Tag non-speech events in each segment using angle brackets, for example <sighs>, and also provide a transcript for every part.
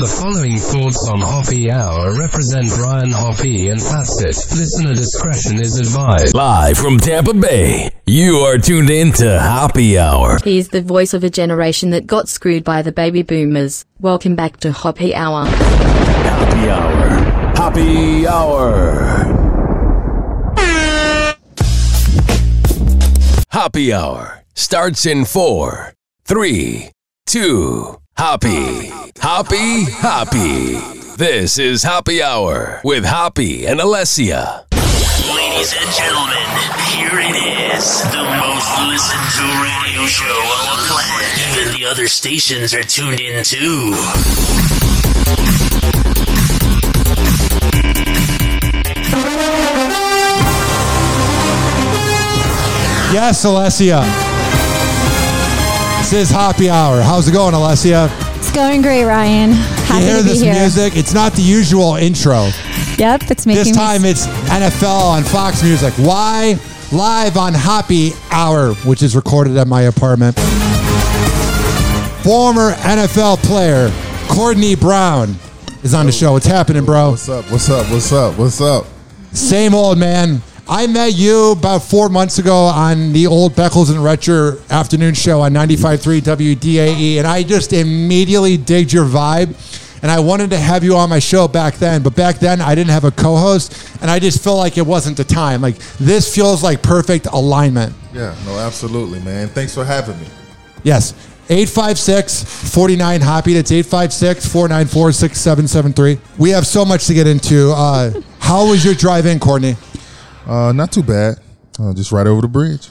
The following thoughts on Hoppy Hour represent Ryan Hoppy and Facet. Listener discretion is advised. Live from Tampa Bay, you are tuned in to Hoppy Hour. He's the voice of a generation that got screwed by the baby boomers. Welcome back to Hoppy Hour. Hoppy Hour. Hoppy Hour. Hoppy Hour starts in four, three, two. Hoppy, Hoppy, Hoppy. This is Hoppy Hour with Hoppy and Alessia. Ladies and gentlemen, here it is. The most listened to radio show on the planet. Even the other stations are tuned in too. Yes, Alessia. This is Hoppy Hour. How's it going, Alessia? It's going great, Ryan. Happy you hear to be this here. music? It's not the usual intro. Yep, it's making This me time it's NFL on Fox Music. Why? Live on Happy Hour, which is recorded at my apartment. Former NFL player Courtney Brown is on the show. What's happening, bro? What's up? What's up? What's up? What's up? Same old man. I met you about four months ago on the old Beckles and Retcher afternoon show on 95.3 WDAE, and I just immediately digged your vibe. And I wanted to have you on my show back then, but back then I didn't have a co-host, and I just felt like it wasn't the time. Like this feels like perfect alignment. Yeah, no, absolutely, man. Thanks for having me. Yes. 856 49 Hoppy. That's 856 494 6773. We have so much to get into. Uh, how was your drive in, Courtney? Uh, not too bad. Uh, just right over the bridge.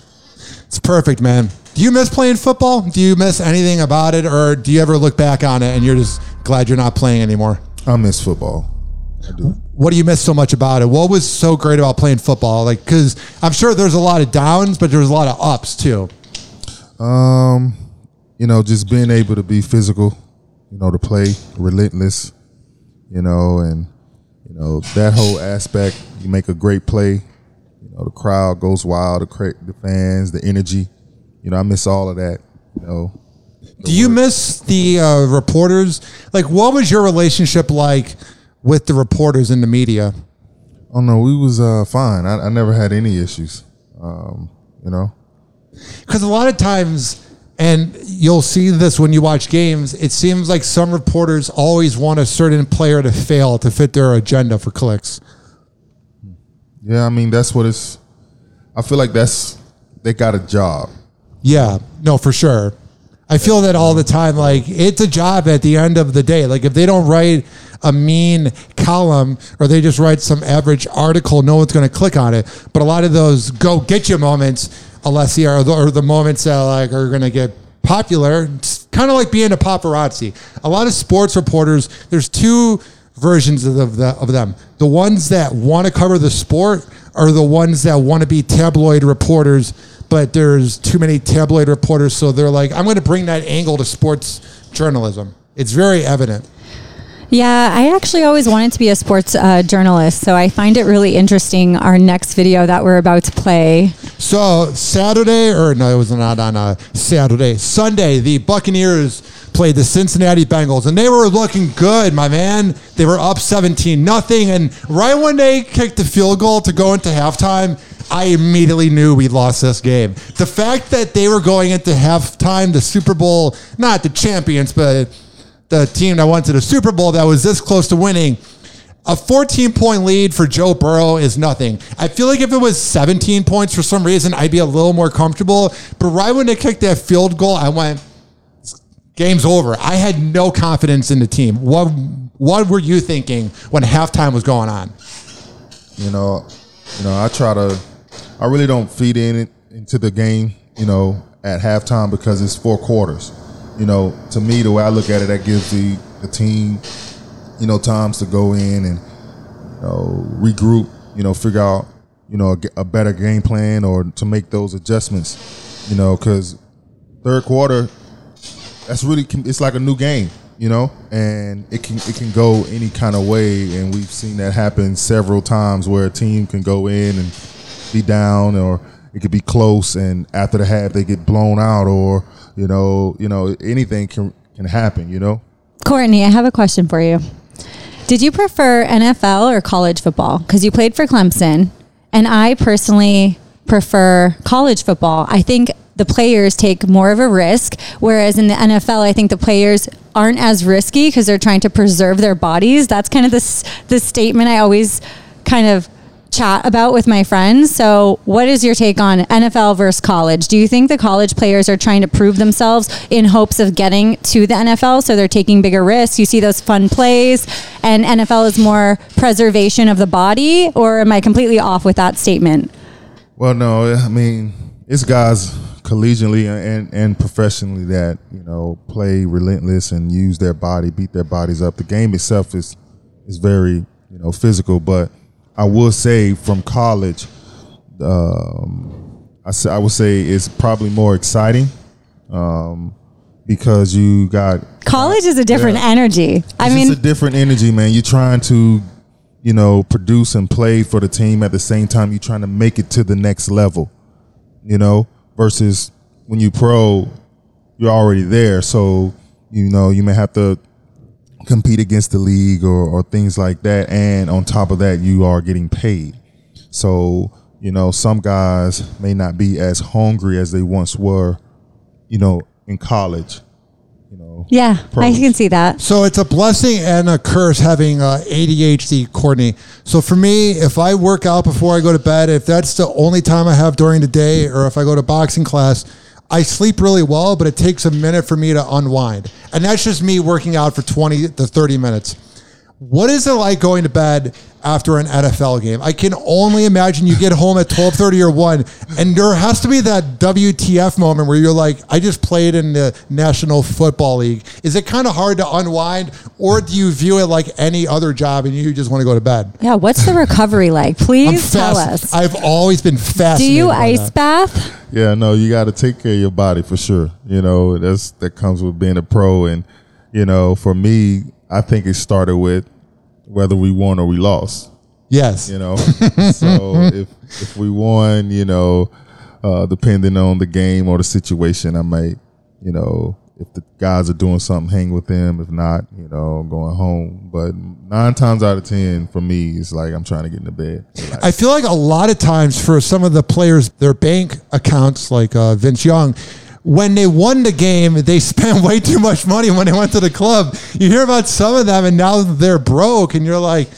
It's perfect, man. Do you miss playing football? Do you miss anything about it, or do you ever look back on it and you're just glad you're not playing anymore? I miss football. I do. What do you miss so much about it? What was so great about playing football? Like, because I'm sure there's a lot of downs, but there's a lot of ups too. Um, you know, just being able to be physical, you know, to play relentless, you know, and you know that whole aspect. You make a great play. Know, the crowd goes wild. The cra- the fans, the energy. You know, I miss all of that. You know, Do you miss the uh, reporters? Like, what was your relationship like with the reporters in the media? oh no, we was uh fine. I, I never had any issues. Um, you know. Because a lot of times, and you'll see this when you watch games, it seems like some reporters always want a certain player to fail to fit their agenda for clicks. Yeah, I mean that's what it's. I feel like that's they got a job. Yeah, no, for sure. I feel that all the time. Like it's a job at the end of the day. Like if they don't write a mean column or they just write some average article, no one's going to click on it. But a lot of those go get you moments, Alessia, are the, are the moments that like are going to get popular. It's kind of like being a paparazzi. A lot of sports reporters. There's two versions of, the, of them. The ones that want to cover the sport are the ones that want to be tabloid reporters, but there's too many tabloid reporters, so they're like, I'm going to bring that angle to sports journalism. It's very evident. Yeah, I actually always wanted to be a sports uh, journalist, so I find it really interesting. Our next video that we're about to play. So Saturday, or no, it was not on a Saturday. Sunday, the Buccaneers played the Cincinnati Bengals, and they were looking good, my man. They were up 17 nothing, and right when they kicked the field goal to go into halftime, I immediately knew we lost this game. The fact that they were going into halftime, the Super Bowl, not the champions, but the team that went to the Super Bowl that was this close to winning. A 14 point lead for Joe Burrow is nothing. I feel like if it was 17 points for some reason, I'd be a little more comfortable. But right when they kicked that field goal, I went, game's over. I had no confidence in the team. What what were you thinking when halftime was going on? You know, you know, I try to. I really don't feed in it into the game. You know, at halftime because it's four quarters. You know, to me, the way I look at it, that gives the the team, you know, times to go in and you know, regroup. You know, figure out you know a, a better game plan or to make those adjustments. You know, because third quarter, that's really it's like a new game. You know, and it can it can go any kind of way, and we've seen that happen several times where a team can go in and be down, or it could be close, and after the half they get blown out, or you know, you know anything can can happen. You know, Courtney, I have a question for you. Did you prefer NFL or college football? Because you played for Clemson, and I personally prefer college football. I think the players take more of a risk, whereas in the NFL, I think the players aren't as risky because they're trying to preserve their bodies. That's kind of the the statement I always kind of chat about with my friends. So, what is your take on NFL versus college? Do you think the college players are trying to prove themselves in hopes of getting to the NFL? So, they're taking bigger risks. You see those fun plays, and NFL is more preservation of the body? Or am I completely off with that statement? Well, no, I mean it's guys collegiately and and professionally that you know play relentless and use their body, beat their bodies up. The game itself is is very you know physical, but I will say from college, um, I say, I would say it's probably more exciting um, because you got College is a different Yeah. energy. I mean, it's a different energy, man. You're trying to, you know, produce and play for the team at the same time. You're trying to make it to the next level, you know, versus when you pro, you're already there. So, you know, you may have to compete against the league or, or things like that. And on top of that, you are getting paid. So, you know, some guys may not be as hungry as they once were, you know, in college. You know, yeah, I can see that. So it's a blessing and a curse having uh, ADHD, Courtney. So for me, if I work out before I go to bed, if that's the only time I have during the day, or if I go to boxing class, I sleep really well, but it takes a minute for me to unwind. And that's just me working out for 20 to 30 minutes. What is it like going to bed after an NFL game? I can only imagine you get home at 12:30 or 1 and there has to be that WTF moment where you're like I just played in the National Football League. Is it kind of hard to unwind or do you view it like any other job and you just want to go to bed? Yeah, what's the recovery like? <laughs> Please tell fasc- us. I've always been fast. Do you ice that. bath? Yeah, no, you got to take care of your body for sure. You know, that's that comes with being a pro, and you know, for me, I think it started with whether we won or we lost. Yes. You know, <laughs> so if if we won, you know, uh, depending on the game or the situation, I might, you know, if the guys are doing something, hang with them. If not, you know, going home. But nine times out of ten, for me, it's like I'm trying to get into bed. Relax. I feel like a lot of times for some of the players, their bank accounts, like uh, Vince Young, when they won the game, they <laughs> spent way too much money when they went to the club. You hear about some of them, and now they're broke, and you're like,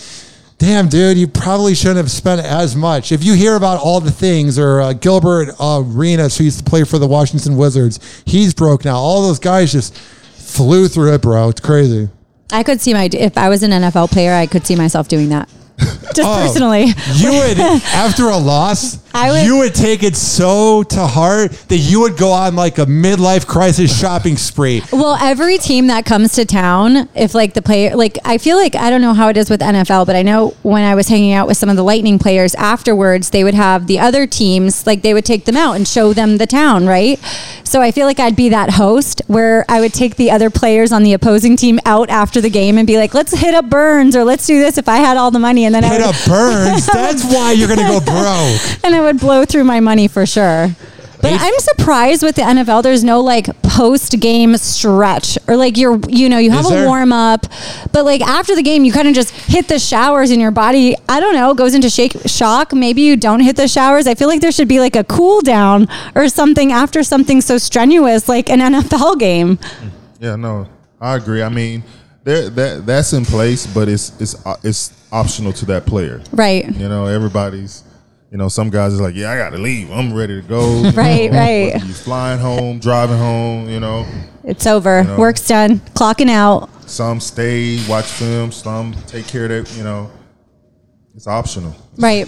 damn, dude, you probably shouldn't have spent as much. If you hear about all the things, or uh, Gilbert uh, Arenas, who used to play for the Washington Wizards, he's broke now. All those guys just flew through it, bro. It's crazy. I could see my if I was an NFL player, I could see myself doing that. <laughs> Just Oh. personally. You would, <laughs> after a loss, I would- you would take it so to heart that you would go on like a midlife crisis shopping spree. Well, every team that comes to town, if like the player, like I feel like I don't know how it is with NFL, but I know when I was hanging out with some of the Lightning players afterwards, they would have the other teams, like they would take them out and show them the town, right? So I feel like I'd be that host where I would take the other players on the opposing team out after the game and be like, let's hit up Burns or let's do this if I had all the money. And then I Hit up Burns. <laughs> That's why you're gonna go broke. <laughs> and I would blow through my money for sure. But I'm surprised with the NFL. There's no like post game stretch or like you're, you know, you have Is a there? warm up, but like after the game, you kind of just hit the showers and your body, I don't know, goes into shake shock. Maybe you don't hit the showers. I feel like there should be like a cool down or something after something so strenuous like an NFL game. Yeah, no, I agree. I mean, there that that's in place, but it's it's uh, it's optional to that player. Right. You know, everybody's. You know, some guys is like, yeah, I got to leave. I'm ready to go. <laughs> Right, know, right. whether You flying home, driving home. You know, It's over. know. Work's done. Clocking out. some stay, watch film. Some take care of that. You know, it's optional. Right.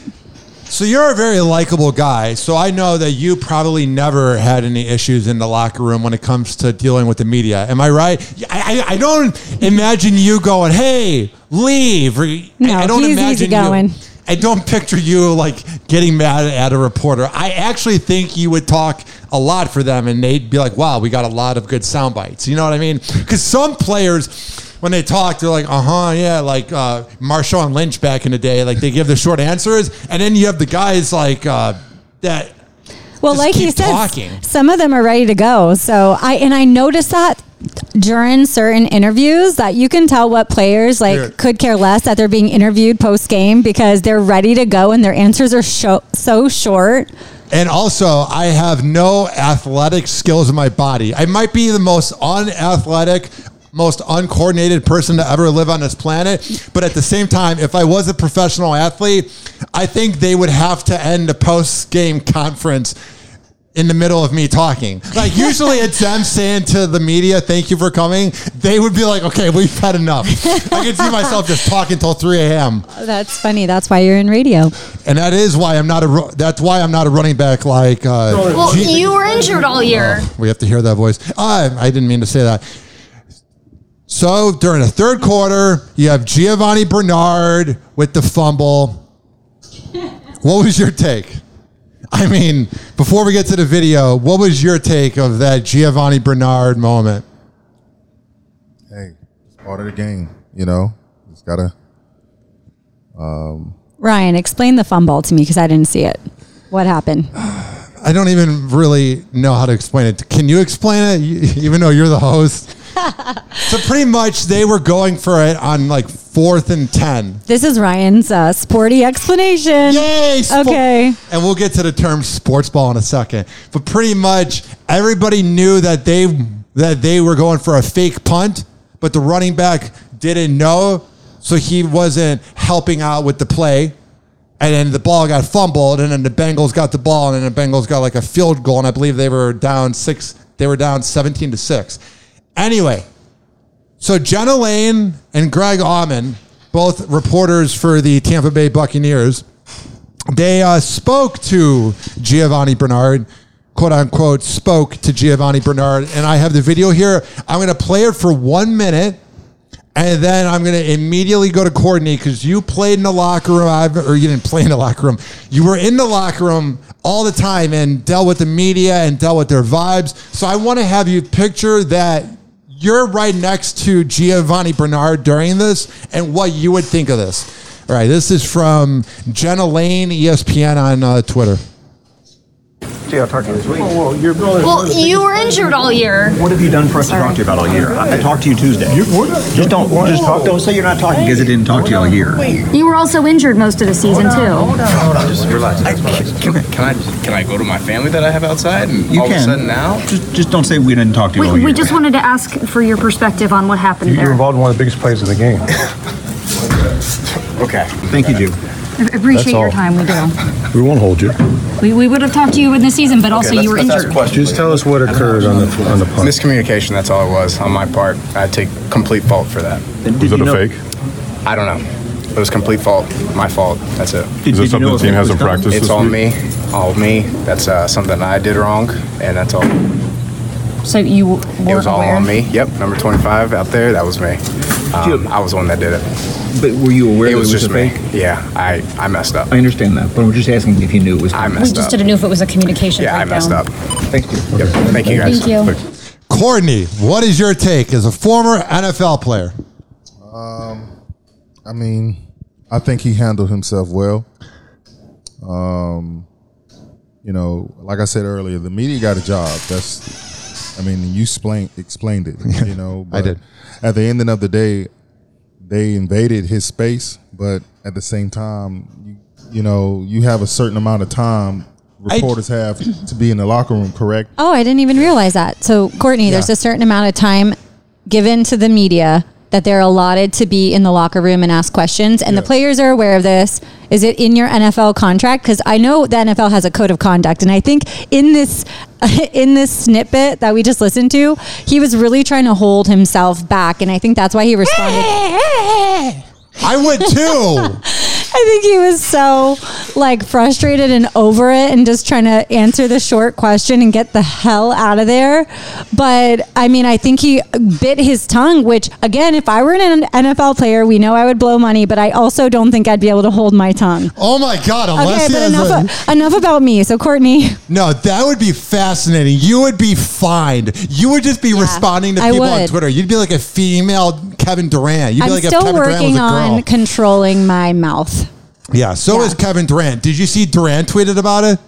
So you're a very likable guy. So I know that you probably never had any issues in the locker room when it comes to dealing with the media. Am I right? I, I, I don't imagine you going, "Hey, leave." No, I don't he's imagine easygoing. you. I don't picture you like getting mad at a reporter. I actually think you would talk a lot for them, and they'd be like, "Wow, we got a lot of good sound bites." You know what I mean? Because some players. When they talk, they're like, uh huh, yeah, like uh, Marshawn Lynch back in the day. Like they give the short answers, and then you have the guys like uh, that Well, like he said, some of them are ready to go. So I and I noticed that during certain interviews that you can tell what players like Here. could care less that they're being interviewed post game because they're ready to go and their answers are sho- so short. And also, I have no athletic skills in my body. I might be the most unathletic, most uncoordinated person to ever live on this planet. But at the same time, if I was a professional athlete, I think they would have to end a post game conference in the middle of me talking. Like usually it's them saying to the media, "Thank you for coming." They would be like, "Okay, we've had enough." I can see myself just talking till three a.m. That's funny. That's why you're in radio. And that is why I'm not a. That's why I'm not a running back like. Uh, Well, G- you were injured all year. we have to hear that voice. Uh, I didn't mean to say that. So during the third quarter, you have Giovani Bernard with the fumble. What was your take? <laughs> I mean, before we get to the video, what was your take of that Giovani Bernard moment? Hey, it's part of the game. You know, just gotta. Um, Ryan, explain the fumble to me because I didn't see it. What happened? <sighs> I don't even really know how to explain it. Can you explain it, You- even though you're the host? <laughs> so pretty much, they were going for it on like fourth and ten. This is Ryan's uh, sporty explanation. Yay! spo- Okay. And we'll get to the term sports ball in a second. But pretty much everybody knew that they that they were going for a fake punt, but the running back didn't know, so he wasn't helping out with the play. And then the ball got fumbled, and then the Bengals got the ball, and then the Bengals got like a field goal, and I believe they were down six. They were down seventeen to six. Anyway, so Jenna Laine and Greg Auman, both reporters for the Tampa Bay Buccaneers, they uh, spoke to Giovani Bernard, quote unquote, spoke to Giovani Bernard. And I have the video here. I'm going to play it for one minute. And then I'm going to immediately go to Courtney because you played in the locker room, I've- or you didn't play in the locker room. You were in the locker room all the time and dealt with the media and dealt with their vibes. So I want to have you picture that you're right next to Giovani Bernard during this and what you would think of this. All right, this is from Jenna Laine, ESPN on uh, Twitter. See, I'll talk to you this week. Well, you're Well, you were injured all year. What have you done for us to talk to you about all year? I, I talked to you Tuesday. just don't just talk. Don't say you're not talking because I didn't talk to you all year. You were also injured most of the season too. Hold on, just relax. Can, can I can I go to my family that I have outside? And You all can. of a sudden now, Just just don't say we didn't talk to you all We, year. we just wanted to ask for your perspective on what happened you- you're there. involved in one of the biggest plays of the game. <laughs> okay. Thank you, Jude. I appreciate That's your all. time. We do. We won't hold you. We, we would have talked to you in the season, but also you were injured. Just tell us what occurred on the on the punt. Miscommunication. That's all it was on my part. I take complete fault for that. Did Was it a know- fake? I don't know. It was complete fault. My fault. That's it. Did, Is this did you something know the team if it hasn't was coming? practiced? It's this all week? me. All me. That's uh, something I did wrong, and that's all. So you were It was all aware. on me. Yep, number 25 out there. That was me. Um, I was the one that did it. But were you aware It that was it was just a me. fake? Yeah, I I messed up. I understand that, but we're just asking if you knew it was. I coming. We messed just up. didn't know if it was a communication Yeah, I breakdown. messed up. Thank you. Yep. Thank you guys. Thank you. Look, Courtney, what is your take as a former NFL player? I mean, I think he handled himself well. Um, you know, like I said earlier, the media got a job. That's, I mean, you explained explained it. <laughs> You know, I did. At the end of the day, they invaded his space, but at the same time, you, you know, you have a certain amount of time reporters have to be in the locker room. Correct? Oh, I didn't even realize that. So, Courtney, there's a certain amount of time given to the media that they're allotted to be in the locker room and ask questions, and the players are aware of this. Is it in your NFL contract? Because I know the NFL has a code of conduct, and I think in this <laughs> in this snippet that we just listened to, he was really trying to hold himself back, and I think that's why he responded. I would too. <laughs> I think he was so like frustrated and over it and just trying to answer the short question and get the hell out of there. But I mean, I think he bit his tongue, which again, if I were an NFL player, we know I would blow money, but I also don't think I'd be able to hold my tongue. oh my God! Okay, Unless he but enough, a, enough about me. So, Courtney, no, that would be fascinating. You would be fined. You would just be responding to people on. Twitter. You'd be like a female Kevin Durant. You'd be I'm like still Kevin Durant working was a girl. on controlling my mouth. Yeah. So Yeah. is Kevin Durant. Did you see Durant tweeted about it?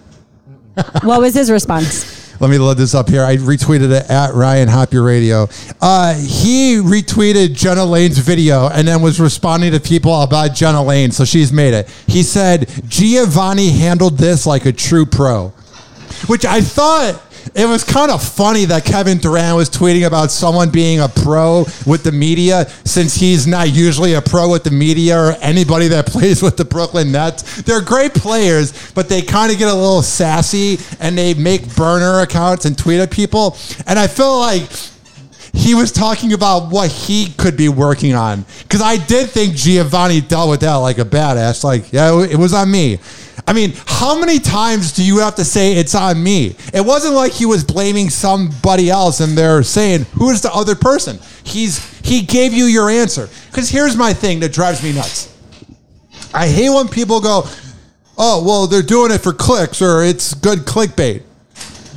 <laughs> What was his response? <laughs> Let me load this up here. I retweeted it at Ryan Hoppy Radio. Uh, he retweeted Jenna Laine's video and then was responding to people about Jenna Laine. So she's made it. He said Giovani handled this like a true pro, which I thought it was kind of funny that Kevin Durant was tweeting about someone being a pro with the media since he's not usually a pro with the media or anybody that <laughs> plays with the Brooklyn Nets. They're great players, but they kind of get a little sassy and they make burner accounts and tweet at people. And I feel like he was talking about what he could be working on. Because I did think Giovani dealt with that like a badass. Like, yeah, it was on me. I mean, how many times do you have to say it's on me? It wasn't like he was blaming somebody else and they're saying, who is the other person? He's he gave you your answer. Because here's my thing that drives me nuts. I hate when people go, oh, well, they're doing it for clicks or it's good clickbait.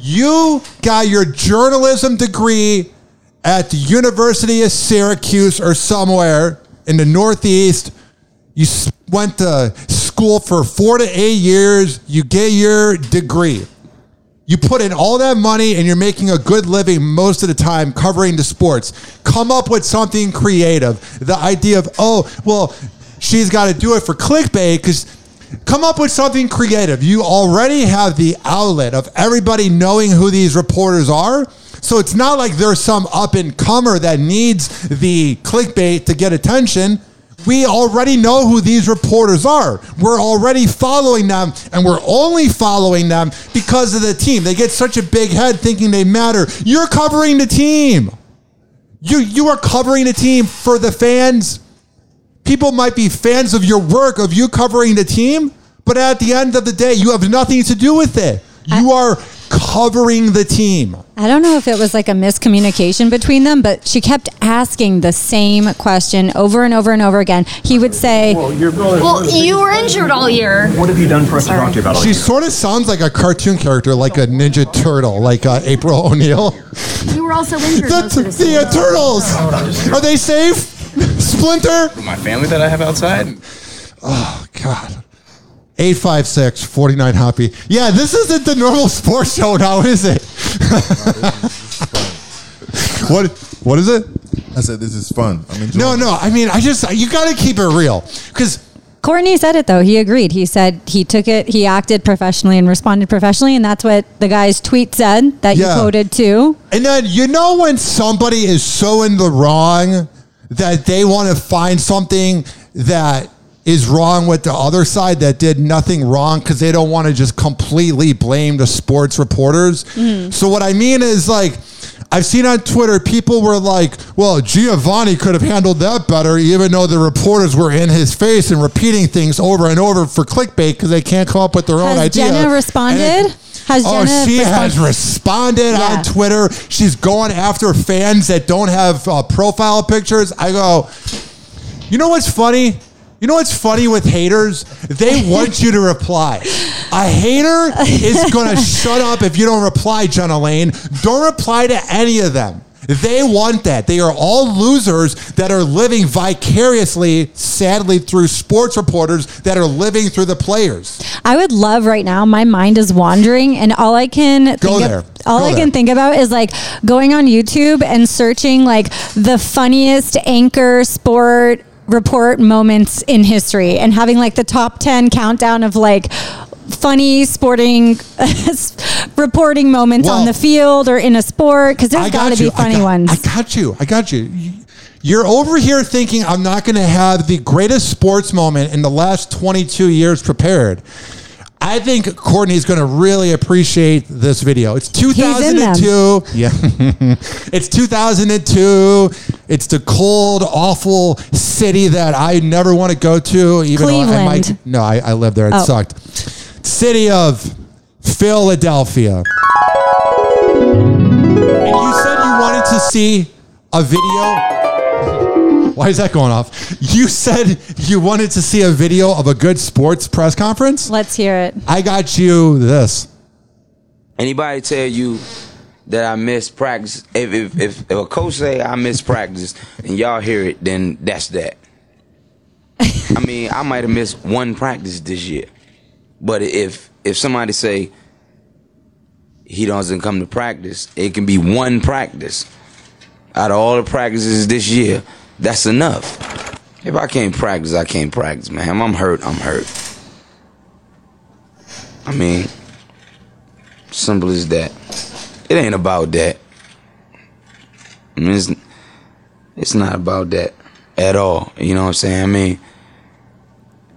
You got your journalism degree at the University of Syracuse or somewhere in the Northeast. You went to school for four to eight years. You get your degree. You put in all that money and you're making a good living most of the time covering the sports. Come up with something creative. The idea of, oh, well, she's got to do it for clickbait because come up with something creative. You already have the outlet of everybody knowing who these reporters are. So it's not like there's some up and comer that needs the clickbait to get attention. We already know who these reporters are. We're already following them, and we're only following them because of the team. They get such a big head thinking they matter. You're covering the team. You you are covering the team for the fans. People might be fans of your work, of you covering the team, but at the end of the day, you have nothing to do with it. You are covering the team. I don't know if it was like a miscommunication between them, but she kept asking the same question over and over and over again. He would say, Well, you're Well, you were injured all year. What have you done for us to talk to you about all She year? sort of sounds like a cartoon character, like a Ninja Turtle, like uh, April <laughs> O'Neil. You were also injured The, most the the season. uh, turtles are they safe? <laughs> Splinter. My family that I have outside. Oh God. 856 49 Hoppy. Yeah, this isn't the normal sports show now, is it? <laughs> what what is it? I said this is fun. I mean, No, no. I mean, I just you got to keep it real because Courtney said it though. He agreed. He said he took it, he acted professionally and responded professionally. And that's what the guy's tweet said that Yeah. you quoted too. And then you know when somebody is so in the wrong that they want to find something that is wrong with the other side that did nothing wrong because they don't want to just completely blame the sports reporters. So what I mean is like I've seen on Twitter people were like, "Well, Giovani could have handled that better," even though the reporters were in his face and repeating things over and over for clickbait because they can't come up with their own Has idea. Jenna responded? Has oh, Jenna she respond- has responded Yeah. on Twitter. She's going after fans that don't have uh, profile pictures. I go, you know what's funny? You know what's funny with haters? They want you to reply. A hater is going to shut up if you don't reply, Jenna Laine. Don't reply to any of them. They want that. They are all losers that are living vicariously, sadly, through sports reporters that are living through the players. I would love right now. My mind is wandering, and all I can think there. Of, all Go I there. can think about is like going on YouTube and searching like the funniest anchor sport report moments in history, and having like the top ten countdown of like funny sporting <laughs> reporting moments on the field or in a sport because there's got to be funny I got, ones. I got you. I got you. You're over here thinking I'm not going to have the greatest sports moment in the last 22 years prepared. I think Courtney's going to really appreciate this video. It's 2002. Yeah. <laughs> it's 2002. It's the cold, awful city that I never want to go to. Even though I might. No, I, I lived there. It Oh. sucked. City of Philadelphia. And you said you wanted to see a video. <laughs> Why is that going off? You said you wanted to see a video of a good sports press conference. Let's hear it. I got you this. Anybody tell you that I miss practice? If if if, if a coach say I miss practice and y'all hear it, then that's that. <laughs> I mean, I might have missed one practice this year, but if if somebody say he doesn't come to practice, it can be one practice. Out of all the practices this year, that's enough. If I can't practice, I can't practice, man. I'm hurt, I'm hurt. I mean, simple as that. It ain't about that. I mean, it's, it's not about that at all. You know what I'm saying? I mean,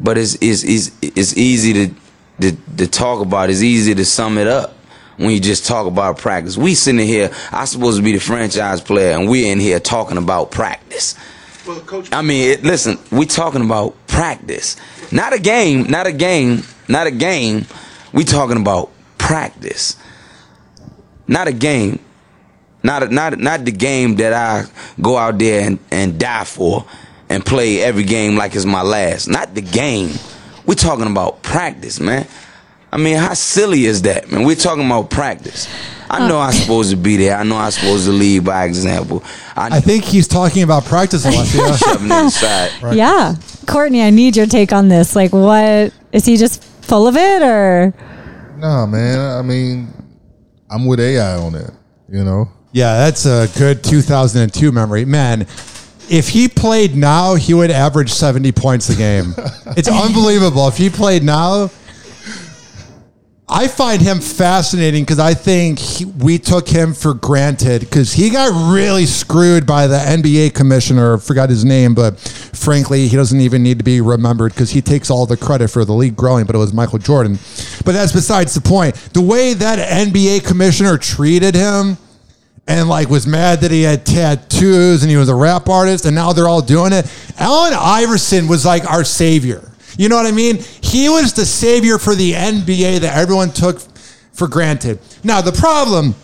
but it's it's it's, it's easy to, to to talk about. It's easy to sum it up when you just talk about practice. We sitting here. I supposed to be the franchise player, and we're in here talking about practice. I mean, it, listen, we talking about practice, not a game, not a game, not a game. We talking about practice, not a game, not a, not not the game that I go out there and, and die for and play every game like it's my last. Not the game. We talking about practice, man. I mean, how silly is that, man? We're talking about practice. I know I'm supposed to be there. I know I'm supposed to lead by example. I, I think he's talking about practice, Alessia. <laughs> shoving it aside. Yeah. Courtney, I need your take on this. Like, what is he just full of it or? Nah, man. I mean, I'm with AI on that. You know. Yeah, that's a good 2002 memory. Man, if he played now, he would average 70 points a game. <laughs> it's unbelievable. If he played now, I find him fascinating because I think he, we took him for granted because he got really screwed by the NBA commissioner. Forgot his name, but frankly, he doesn't even need to be remembered because he takes all the credit for the league growing. But it was Michael Jordan. But that's besides the point. The way that NBA commissioner treated him and like was mad that he had tattoos and he was a rap artist and now they're all doing it. Allen Iverson was like our savior. You know what I mean? He was the savior for the NBA that everyone took for granted. Now, the problem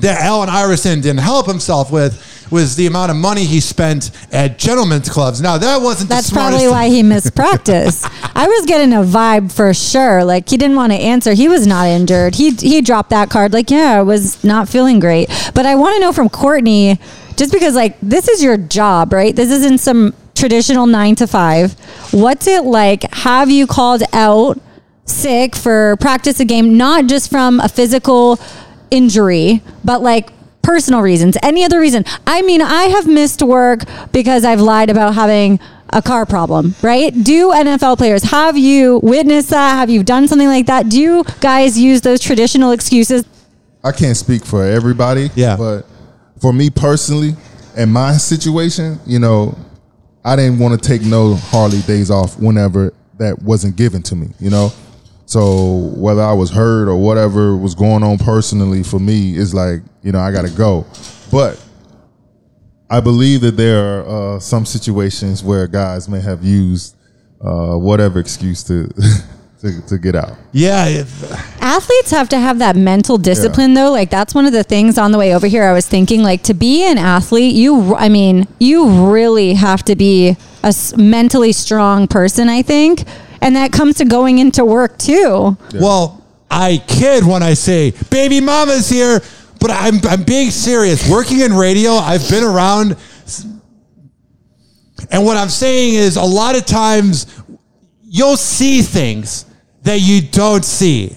that Allen Iverson didn't help himself with was the amount of money he spent at gentlemen's clubs. Now, that wasn't That's probably why he missed practice. <laughs> I was getting a vibe for sure. Like he didn't want to answer. He was not injured. He he dropped that card. Like yeah, I was not feeling great. But I want to know from Courtney, just because like this is your job, right? This isn't some traditional nine to five. What's it like? Have you called out sick for practice a game, not just from a physical injury, but like personal reasons, any other reason. I mean, I have missed work because I've lied about having a car problem, right? Do NFL players have you witnessed that? Have you done something like that? Do you guys use those traditional excuses? I can't speak for everybody. Yeah. But for me personally, in my situation, you know, I didn't want to take no Harley days off whenever that wasn't given to me, you know? So whether I was hurt or whatever was going on personally for me is like, you know, I got to go. But I believe that there are uh, some situations where guys may have used uh, whatever excuse to, <laughs> to to get out. Yeah. if- Athletes have to have that mental discipline though. Like that's one of the things on the way over here I was thinking like to be an athlete, you I mean, you really have to be a mentally strong person, I think. And that comes to going into work too. Well, I kid when I say baby mama's here, but I'm, I'm being serious. Working in radio, I've been around. And what I'm saying is a lot of times you'll see things that you don't see.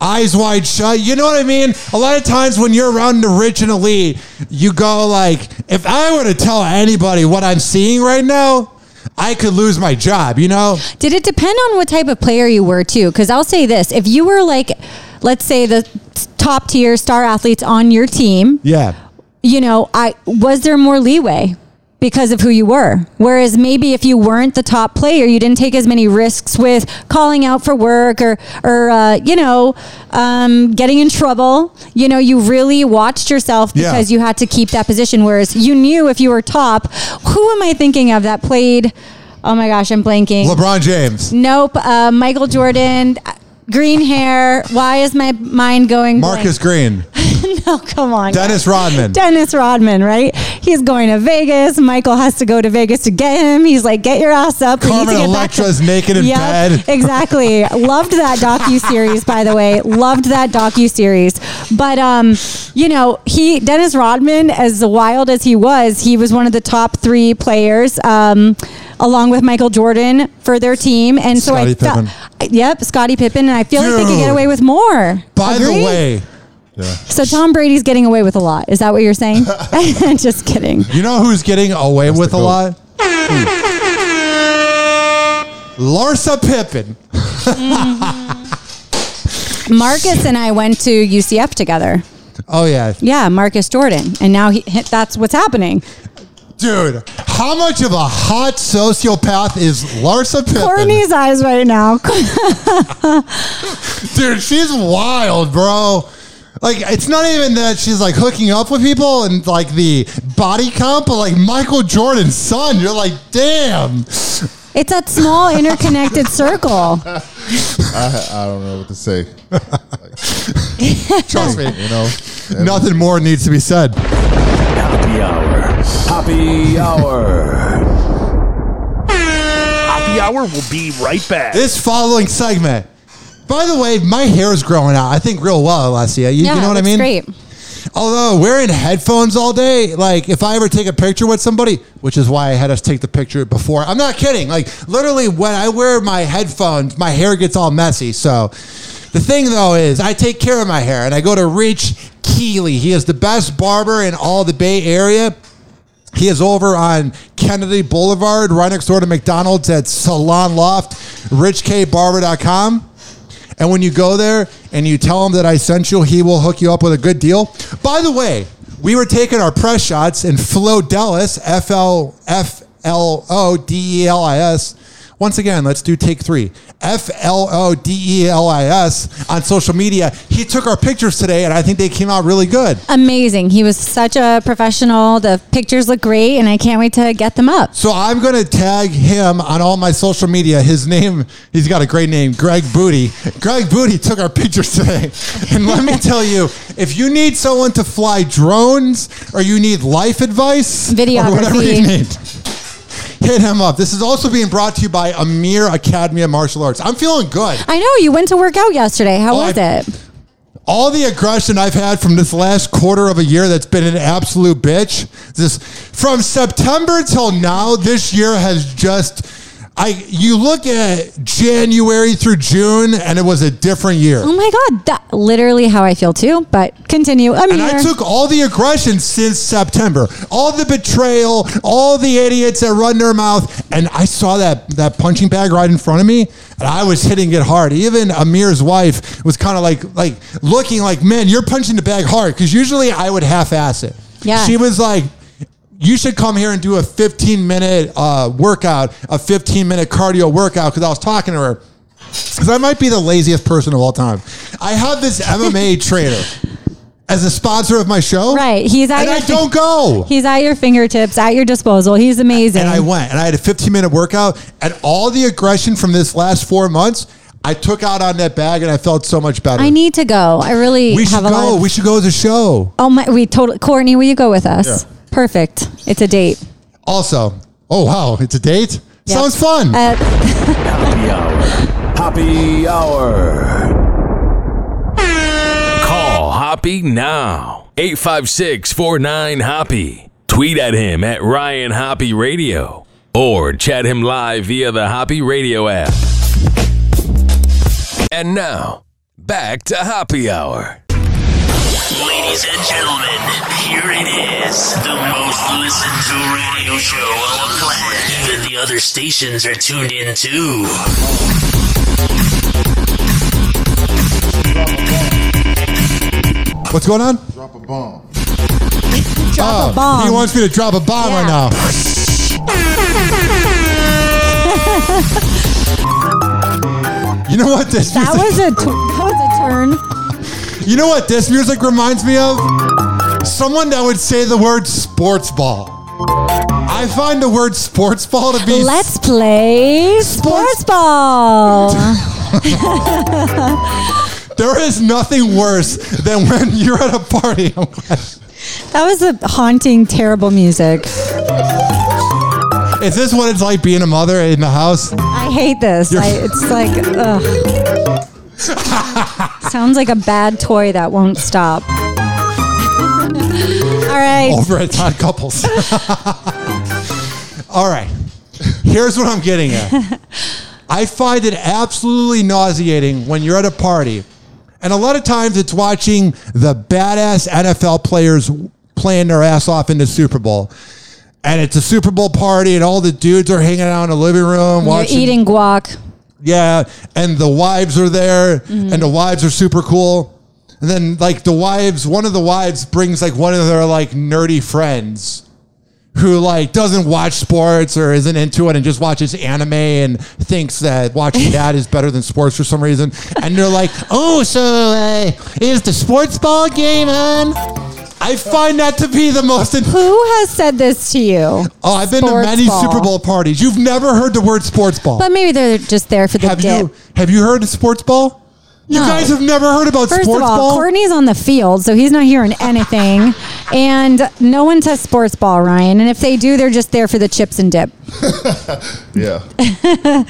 Eyes wide shut. You know what I mean? A lot of times when you're around the rich and elite, you go like, if I were to tell anybody what I'm seeing right now, I could lose my job, you know? Did it depend on what type of player you were too? Because I'll say this: if you were like, let's say the top tier star athletes on your team, Yeah. you know, I was there more leeway because of who you were. Whereas maybe if you weren't the top player, you didn't take as many risks with calling out for work or, or uh, you know, um, getting in trouble. You know, you really watched yourself Yeah. because you had to keep that position. Whereas you knew if you were top, who am I thinking of that played? Oh my gosh, I'm blanking. LeBron James. Nope. Uh, Michael Jordan, uh, green hair. Why is my mind going? blank? Marcus Green. <laughs> no, <laughs> come on. Dennis guys. Rodman. Dennis Rodman, right? He's going to Vegas. Michael has to go to Vegas to get him. He's like, get your ass up. We need to Carmen get back to-" Electra's naked in Yep, bed. <laughs> exactly. Loved that docu series, by the way. Loved that docu series. But um, you know, he Dennis Rodman, as wild as he was, he was one of the top three players, um, along with Michael Jordan for their team. And so I Scottie felt, yep, Scottie Pippen, and I feel like they could get away with more. By the way, Yeah. So Tom Brady's getting away with a lot. Is that what you're saying? <laughs> <laughs> Just kidding. You know who's getting away with a lot? Larsa Pippen. <laughs> Marcus and I went to UCF together. Oh yeah, Yeah, Marcus Jordan, and now he, that's what's happening. dude. How much of a hot sociopath is Larsa Pippen? Courtney's eyes right now. Dude, she's wild, bro. Like, it's not even that she's like hooking up with people and like the body count, but like Michael Jordan's son. You're like, damn. It's that small interconnected circle. <laughs> I, I don't know what to say. Trust me. You know, <laughs> Nothing more needs to be said. Happy hour. Happy hour. Happy Hour will be right back. This following segment. By the way, my hair is growing out. I think real well, Alessia. You, yeah, you know what I mean? Great. Although wearing headphones all day, like if I ever take a picture with somebody, which is why I had us take the picture before. I'm not kidding. Like literally, when I wear my headphones, my hair gets all messy. So the thing though is, I take care of my hair, and I go to Rich Keeley. He is the best barber in all the Bay Area. He is over on Kennedy Boulevard, right next door to McDonald's at Salon Loft, richkbarber.com. And when you go there and you tell him that I sent you, he will hook you up with a good deal. By the way, we were taking our press shots in Flo Dellis, F L F L O D E L I S. Once again, let's do take three. F L O D E L I S on social media. He took our pictures today, and I think they came out really good. Amazing. He was such a professional. The pictures look great, and I can't wait to get them up. So I'm going to tag him on all my social media. His name, he's got a great name, Greg Booty. Greg Booty took our pictures today. <laughs> And let me tell you, if you need someone to fly drones or you need life advice, or whatever you need, hit him up. This is also being brought to you by Amir Academy of Martial Arts. I'm feeling good. I know you went to work out yesterday. How Oh, was I- it? all the aggression I've had from this last quarter of a year that's been an absolute bitch. This from September till now, this year has just I you look at January through June and it was a different year. Oh my god, that literally how I feel too. But continue. I'm And I took all the aggression since September, all the betrayal, all the idiots that run their mouth, and I saw that that punching bag right in front of me, and I was hitting it hard. Even Amir's wife was kind of like like looking like, man, you're punching the bag hard, because usually I would half-ass it. Yeah. she was like. You should come here and do a 15 minute uh, workout, a 15 minute cardio workout. Because I was talking to her, because I might be the laziest person of all time. I have this <laughs> MMA trainer as a sponsor of my show. right. He's at And your I don't go. He's at your fingertips, at your disposal. He's amazing. And I went and I had a 15 minute workout and all the aggression from this last four months, I took out on that bag and I felt so much better. I need to go. I really we have should a lot. go. of- we should go as a show. oh my, we totally. Courtney, will you go with us? Yeah. Perfect. It's a date. Also, oh wow, it's a date? Yep. Sounds fun. Uh, Happy hour. Happy hour. Call Hoppy now. 856 49 Hoppy. Tweet at him at Ryan Hoppy Radio. Or chat him live via the Hoppy Radio app. And now, back to Happy Hour. Ladies and gentlemen, here it is. The most listened to radio show on the planet. Even the other stations are tuned in too. What's going on? drop a bomb. drop a oh, bomb. He wants me to drop a bomb right now. <laughs> You know what this that music, was a tw- that was a turn. You know what this music reminds me of? Someone that would say the word sports ball. I find the word sports ball to be Let's play sports ball. <laughs> There is nothing worse than when you're at a party. <laughs> That was a haunting, terrible music. Is this what it's like being a mother in the house? I hate this. I, it's like, ugh. <laughs> Sounds like a bad toy that won't stop. All right. Over at Todd Couples. <laughs> All right. Here's what I'm getting at. I find it absolutely nauseating when you're at a party And a lot of times it's watching the badass NFL players playing their ass off in the Super Bowl. And it's a Super Bowl party, and all the dudes are hanging out in the living room You're watching. eating guac. Yeah, and the wives are there, and the wives are super cool. And then, like the wives, one of the wives brings like one of their like nerdy friends who like doesn't watch sports or isn't into it and just watches anime and thinks that watching <laughs> that is better than sports for some reason. And they're like, "Oh, so uh, is the sports ball game on?" I find that to be the most. Who has said this to you? oh, I've been Sports to many ball. Super Bowl parties. You've never heard the word sports ball. But maybe they're just there for the have dip. you have you heard of sports ball? You No. guys have never heard about First sports of all, ball? Kourtnei's on the field, so he's not hearing anything. <laughs> and no one says sports ball, Ryan. And if they do, they're just there for the chips and dip. <laughs> Yeah. <laughs>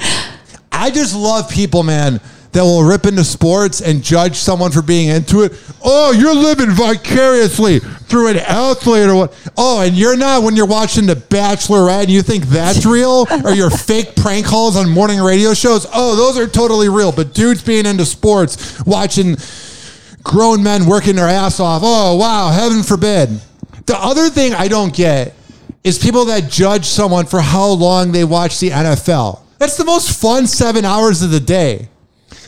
I just love people, man, that will rip into sports and judge someone for being into it. Oh, you're living vicariously through an athlete or what? Oh, and you're not when you're watching The Bachelorette and you think that's real or your <laughs> fake prank calls on morning radio shows. Oh, those are totally real. But dudes being into sports, watching grown men working their ass off. Oh, wow, heaven forbid. The other thing I don't get is people that judge someone for how long they watch the NFL. That's the most fun seven hours of the day.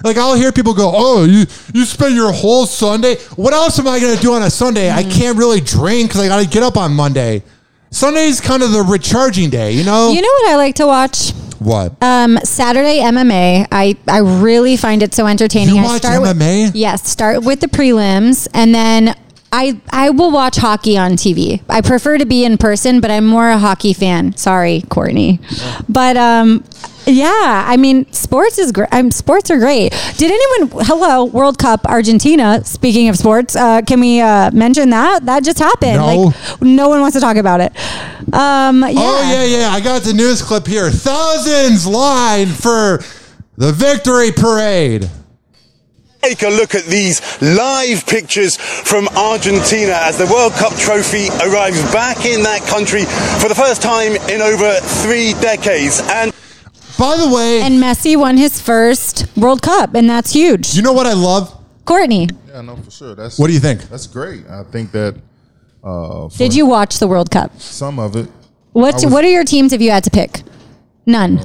Like I'll hear people go, "Oh, you you spend your whole Sunday. What else am I going to do on a Sunday? I can't really drink because I got to get up on Monday. Sunday's kind of the recharging day, you know. You know what I like to watch? what? Um, Saturday MMA. I, I really find it so entertaining. You I watch start MMA? With, yes, start with the prelims, and then I I will watch hockey on TV. I prefer to be in person, but I'm more a hockey fan. Sorry, Kourtnei, but um. Yeah, I mean, sports is great. Um, sports are great. Did anyone? Hello, World Cup Argentina. Speaking of sports, uh, can we uh, mention that that just happened? No. Like, no one wants to talk about it. Um, yeah. Oh yeah, yeah. I got the news clip here. Thousands line for the victory parade. Take a look at these live pictures from Argentina as the World Cup trophy arrives back in that country for the first time in over three decades. And by the way, and Messi won his first World Cup, and that's huge. You know what I love? Kourtnei, Yeah, no, for sure. That's What do you think? That's great. I think that. Uh, did you watch the World Cup? some of it? What was- What are your teams if you had to pick? None.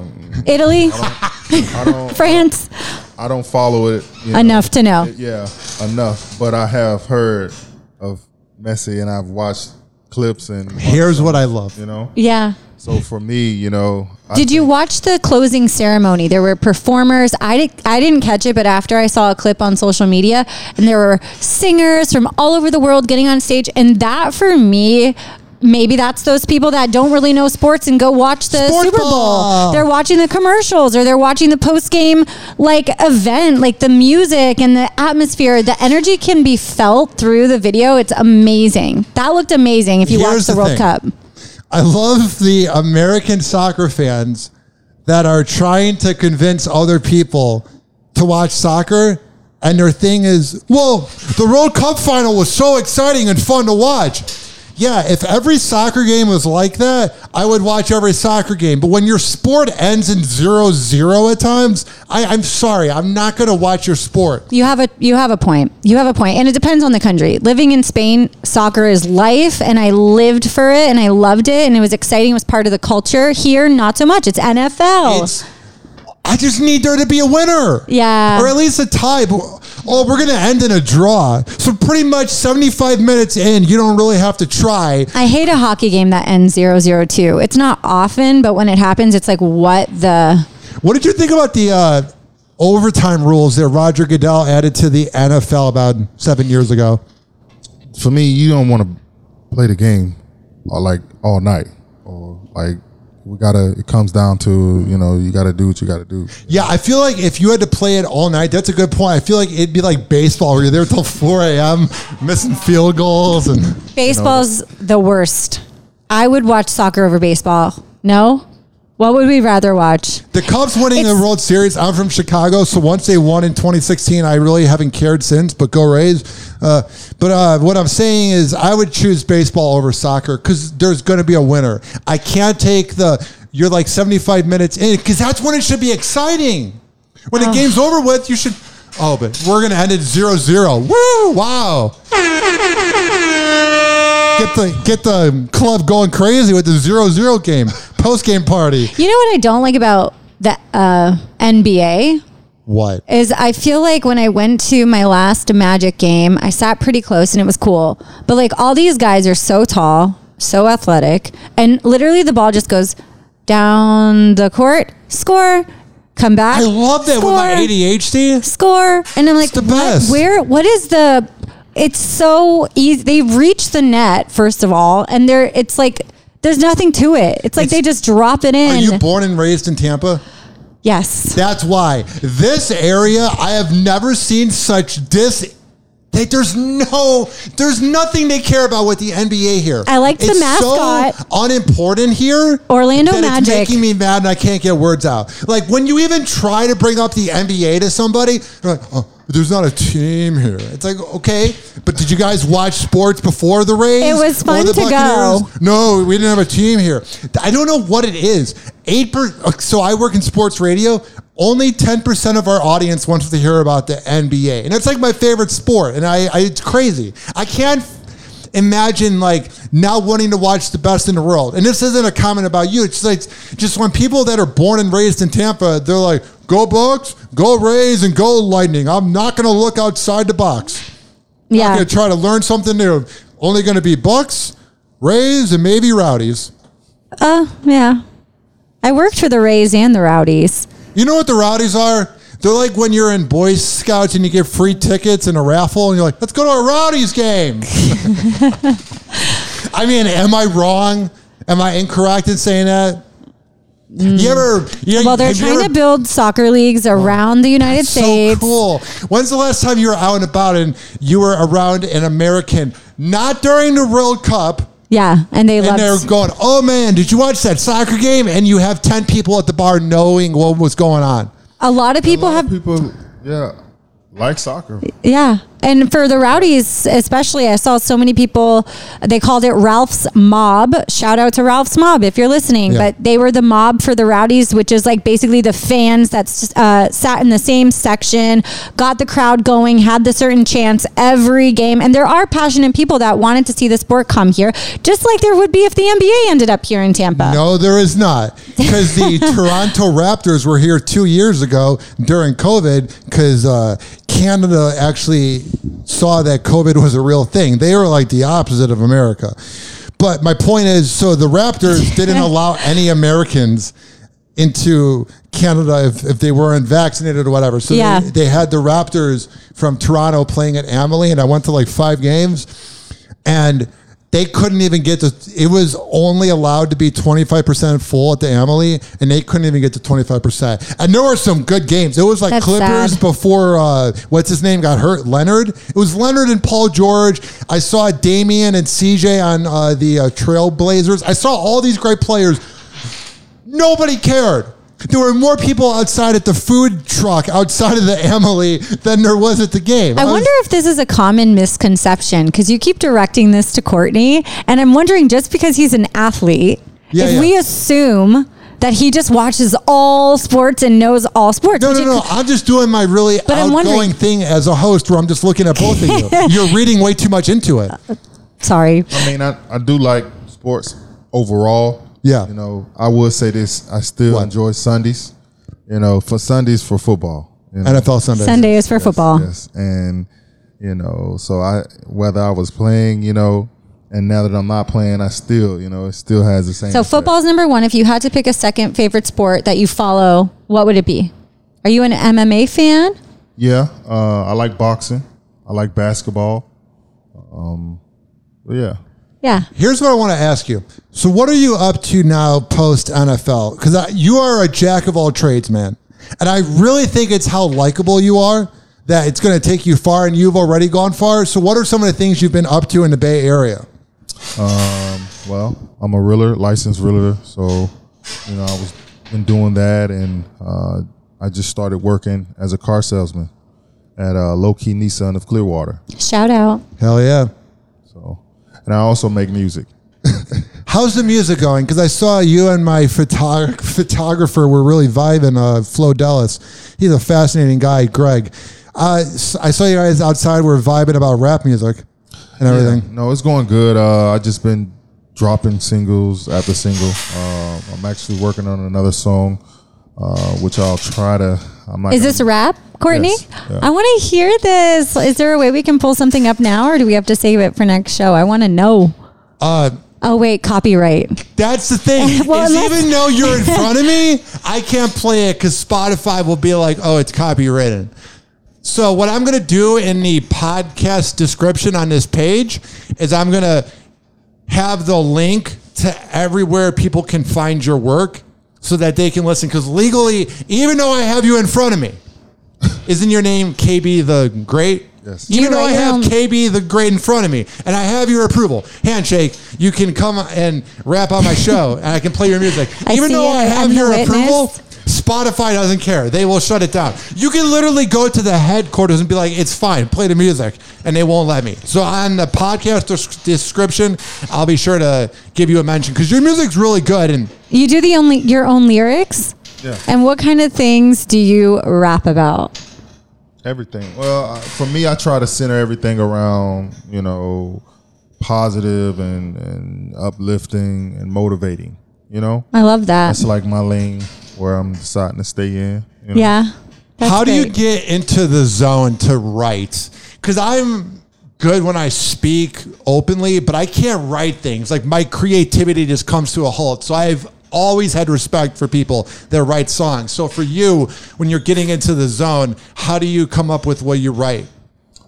Italy, I don't. <laughs> France. I don't follow it you Enough to know. Yeah, enough. But I have heard of Messi, and I've watched clips and. Here's what I love. You know. Yeah. So for me, you know, I Did you watch the closing ceremony? There were performers. I, di- I didn't catch it, but after I saw a clip on social media, and there were singers from all over the world getting on stage. And that for me, maybe that's those people that don't really know sports and go watch the Sports Super Bowl. ball. They're watching the commercials or they're watching the post game like event, like the music and the atmosphere. The energy can be felt through the video. It's amazing. That looked amazing if you Here's watched the, the World thing. Cup. I love the American soccer fans that are trying to convince other people to watch soccer. And their thing is, well, the World Cup final was so exciting and fun to watch. Yeah, if every soccer game was like that, I would watch every soccer game. But when your sport ends in 0 0 at times, I, I'm sorry, I'm not going to watch your sport. You have a you have a point. You have a point, and it depends on the country. Living in Spain, soccer is life, and I lived for it, and I loved it, and it was exciting. It was part of the culture. Here, not so much. It's NFL. It's, I just need there to be a winner. Yeah. Or at least a tie. But, oh, we're going to end in a draw. So pretty much 75 minutes in, you don't really have to try. I hate a hockey game that ends 0-0-2. It's not often, but when it happens, it's like what the What did you think about the uh, overtime rules that Roger Goodell added to the NFL about seven years ago? for me, you don't want to play the game all like all night or like we gotta. It comes down to you know you got to do what you got to do. Yeah, I feel like if you had to play it all night, that's a good point. I feel like it'd be like baseball where you're there till <laughs> 4 a.m. missing field goals and baseball's the worst. I would watch soccer over baseball. No, what would we rather watch? The Cubs winning the World Series. I'm from Chicago, so once they won in 2016, I really haven't cared since. But go Rays! Uh, but uh, what I'm saying is, I would choose baseball over soccer because there's going to be a winner. I can't take the you're like 75 minutes in because that's when it should be exciting. When the game's over with, you should. Oh, but we're gonna end it 0-0. Woo! Wow. Get the get the club going crazy with the 0-0 game. Post game party. You know what I don't like about the uh, NBA What? is I feel like when I went to my last Magic game, I sat pretty close and it was cool. But like all these guys are so tall, so athletic, and literally the ball just goes down the court, score, come back. I love that with my ADHD. Score, and I'm like, the what, best. where? What is the? It's so easy. They've reached the net first of all, and they're. It's like there's nothing to it. It's like they just drop it in. Are you born and raised in Tampa? yes. That's why this area I have never seen such dis. They, there's no, there's nothing they care about with the NBA here. I like the it's mascot. So unimportant here. Orlando that Magic. It's making me mad, and I can't get words out. Like when you even try to bring up the NBA to somebody, they're like, oh, there's not a team here. It's like, okay, but did you guys watch sports before the Rays? It was fun the to go. No, we didn't have a team here. I don't know what it is. Eight per. Uh, so I work in sports radio. Only ten percent of our audience wants to hear about the NBA, and it's like my favorite sport. And I, I it's crazy. I can't imagine like now wanting to watch the best in the world. And this isn't a comment about you. It's like just when people that are born and raised in Tampa, they're like, "Go Bucks, go Rays, and go Lightning." I'm not going to look outside the box. Yeah. I'm going to try to learn something new. Only going to be Bucks, Rays, and maybe Rowdies. Uh, yeah. I worked for the Rays and the Rowdies. You know what the Rowdies are? They're like when you're in Boy Scouts and you get free tickets and a raffle, and you're like, "Let's go to a Rowdies game." <laughs> I mean, am I wrong? Am I incorrect in saying that? Mm. You ever? You, well, they're trying ever- to build soccer leagues around the United so States. cool. When's the last time you were out and about and you were around an American? Not during the World Cup. Yeah, and they And love. they're going, oh man, did you watch that soccer game? And you have 10 people at the bar knowing what was going on. a lot of people have. People, yeah, like soccer. Yeah. And for the rowdies, especially, I saw so many people, they called it Ralph's Mob. Shout out to Ralph's Mob if you're listening. Yeah. But they were the mob for the rowdies, which is like basically the fans that uh, sat in the same section, got the crowd going, had the certain chance every game. And there are passionate people that wanted to see the sport come here, just like there would be if the NBA ended up here in Tampa. No, there is not. <laughs> Because the Toronto Raptors were here two years ago during COVID because uh, Canada actually saw that COVID was a real thing. They were like the opposite of America. But my point is so the Raptors <laughs> didn't allow any Americans into Canada if, if they weren't vaccinated or whatever. So Yeah. they, they had the Raptors from Toronto playing at Amalie, and I went to like five games, and they couldn't even get to. It was only allowed to be twenty five percent full at the Amalie, and they couldn't even get to twenty five percent. And there were some good games. It was like That's Clippers sad. before uh, what's his name got hurt, Leonard. It was Leonard and Paul George. I saw Damian and CJ on uh, the uh, Trailblazers. I saw all these great players. Nobody cared. There were more people outside at the food truck outside of the Amalie than there was at the game. I was- wonder if this is a common misconception because you keep directing this to Kourtnei, and I'm wondering just because he's an athlete, Yeah, if yeah. we assume that he just watches all sports and knows all sports. No, no, no. could- I'm just doing my really But outgoing thing as a host where I'm just looking at both of you. <laughs> You're reading way too much into it. Sorry. I mean, I, I do like sports overall. Yeah. You know, I will say this. I still What? enjoy Sundays. You know, for Sundays for football. You know? NFL Sunday. Sunday is for football. Yes, and you know, so I whether I was playing, you know, and now that I'm not playing, I still, you know, it still has the same. So effect. football's number one. If you had to pick a second favorite sport that you follow, what would it be? Are you an MMA fan? Yeah, uh, I like boxing. I like basketball. Um, yeah. Yeah. Here's what I want to ask you. So, what are you up to now post NFL? Because you are a jack of all trades, man. And I really think it's how likable you are that it's going to take you far, and you've already gone far. So, what are some of the things you've been up to in the Bay Area? Um, well, I'm a realtor, licensed realtor, so you know I was been doing that, and uh, I just started working as a car salesman at uh, Lokey Nissan of Clearwater. Shout out. Hell yeah. So, and I also make music. <laughs> How's the music going? Because I saw you and my photog- photographer were really vibing. Uh, Flo Dellis, he's a fascinating guy. Greg, Uh, I saw you guys outside. We're vibing about rap music and everything. Yeah, no, it's going good. Uh, I just been dropping singles after single. Uh, I'm actually working on another song, uh, which I'll try to. I'm not Is gonna- this a rap, Kourtnei? Yes, yeah. I want to hear this. Is there a way we can pull something up now, or do we have to save it for next show? I want to know. Uh, oh wait, copyright. That's the thing. <laughs> Well, even though you're in front of me, <laughs> I can't play it because Spotify will be like, "Oh, it's copyrighted." So what I'm going to do in the podcast description on this page is I'm going to have the link to everywhere people can find your work so that they can listen. Because legally, even though I have you in front of me, isn't your name KB the Great? Yes. Even You though I have um, KB the Great in front of me and I have your approval, handshake, you can come and rap on my show and I can play your music. I Even though it. I have I'm your witness. approval, Spotify doesn't care. They will shut it down. You can literally go to the headquarters and be like, it's fine, play the music, and they won't let me. So on the podcast des- description, I'll be sure to give you a mention because your music's really good. And You do the only your own lyrics. Yeah. And what kind of things do you rap about? Everything. Well, for me, I try to center everything around you know positive and and uplifting and motivating. You know, I love that. that's like my lane where I'm deciding to stay in. you know? yeah. That's how do you get into the zone to write? Because I'm good when I speak openly, but I can't write things. Like my creativity just comes to a halt. So I've always had respect for people that write songs. So for you, when you're getting into the zone, how do you come up with what you write?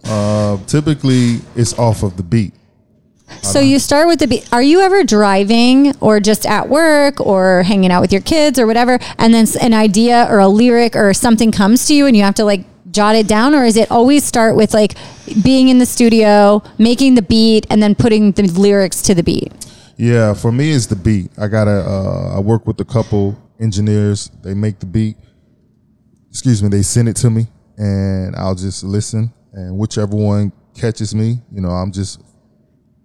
Uh, typically, it's off of the beat. So you start with the beat. Are you ever driving or just at work or hanging out with your kids or whatever, and then an idea or a lyric or something comes to you and you have to like jot it down, or is it always start with like being in the studio, making the beat, and then putting the lyrics to the beat? Yeah, for me, it's the beat. I gotta. Uh, I work with a couple engineers. They make the beat. Excuse me. They send it to me, and I'll just listen. And whichever one catches me, you know, I'm just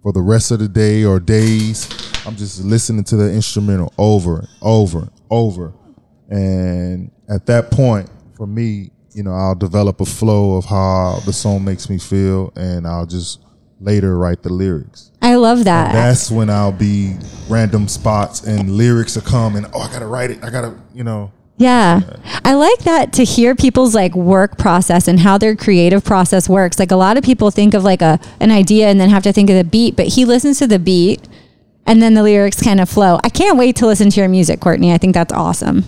for the rest of the day or days, I'm just listening to the instrumental over and over and over. And at that point, for me, you know, I'll develop a flow of how the song makes me feel, and I'll just later write the lyrics. I love that. That's when I'll be random spots and lyrics come and oh I gotta write it. I gotta you know Yeah. I like that to hear people's like work process and how their creative process works. Like a lot of people think of like a an idea and then have to think of the beat, but he listens to the beat and then the lyrics kind of flow. I can't wait to listen to your music, Kourtnei. I think that's awesome.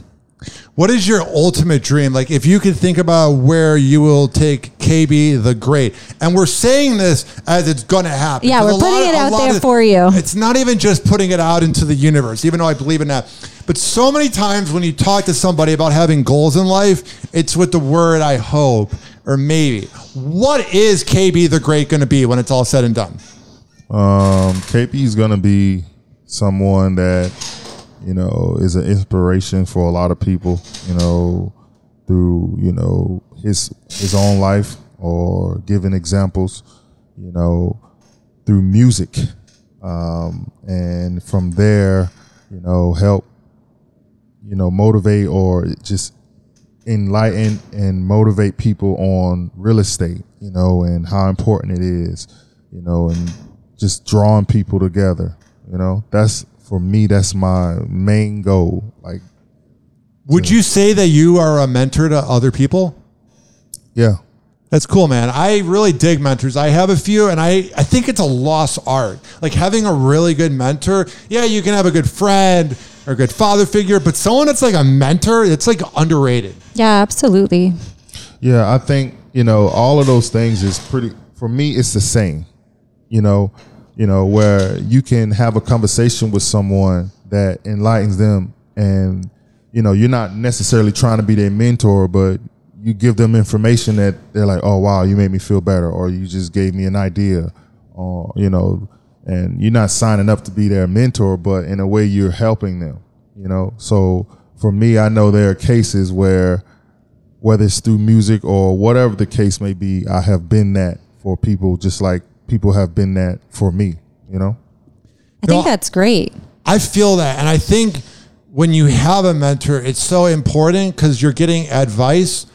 What is your ultimate dream? Like, if you could think about where you will take KB the Great, and we're saying this as it's going to happen. Yeah, we're putting lot- it out there of- for you. It's not even just putting it out into the universe, even though I believe in that. But so many times when you talk to somebody about having goals in life, it's with the word "I hope" or maybe. What is KB the Great going to be when it's all said and done? um KB is gonna be someone that, you know, is an inspiration for a lot of people, you know, through, you know, his his own life or giving examples, you know, through music. Um, and from there, you know, help, you know, motivate or just enlighten and motivate people on real estate, you know, and how important it is, you know, and just drawing people together, you know. That's for me that's my main goal. Like Would you say that you are a mentor to other people? yeah. That's cool, man. I really dig mentors. I have a few, and I, I think it's a lost art. Like having a really good mentor. Yeah, you can have a good friend or a good father figure, but someone that's like a mentor, it's like underrated. Yeah, absolutely. Yeah, I think you know all of those things is pretty. For me, it's the same. You know, you know where you can have a conversation with someone that enlightens them, and you know you're not necessarily trying to be their mentor, but you give them information that they're like, oh wow, you made me feel better, or you just gave me an idea, or you know, and you're not signing up to be their mentor, but in a way you're helping them. You know, so for me, I know there are cases where whether it's through music or whatever the case may be, I have been that for people, just like people have been that for me. You know. I think that's great. I feel that. And I think when you have a mentor, it's so important because you're getting advice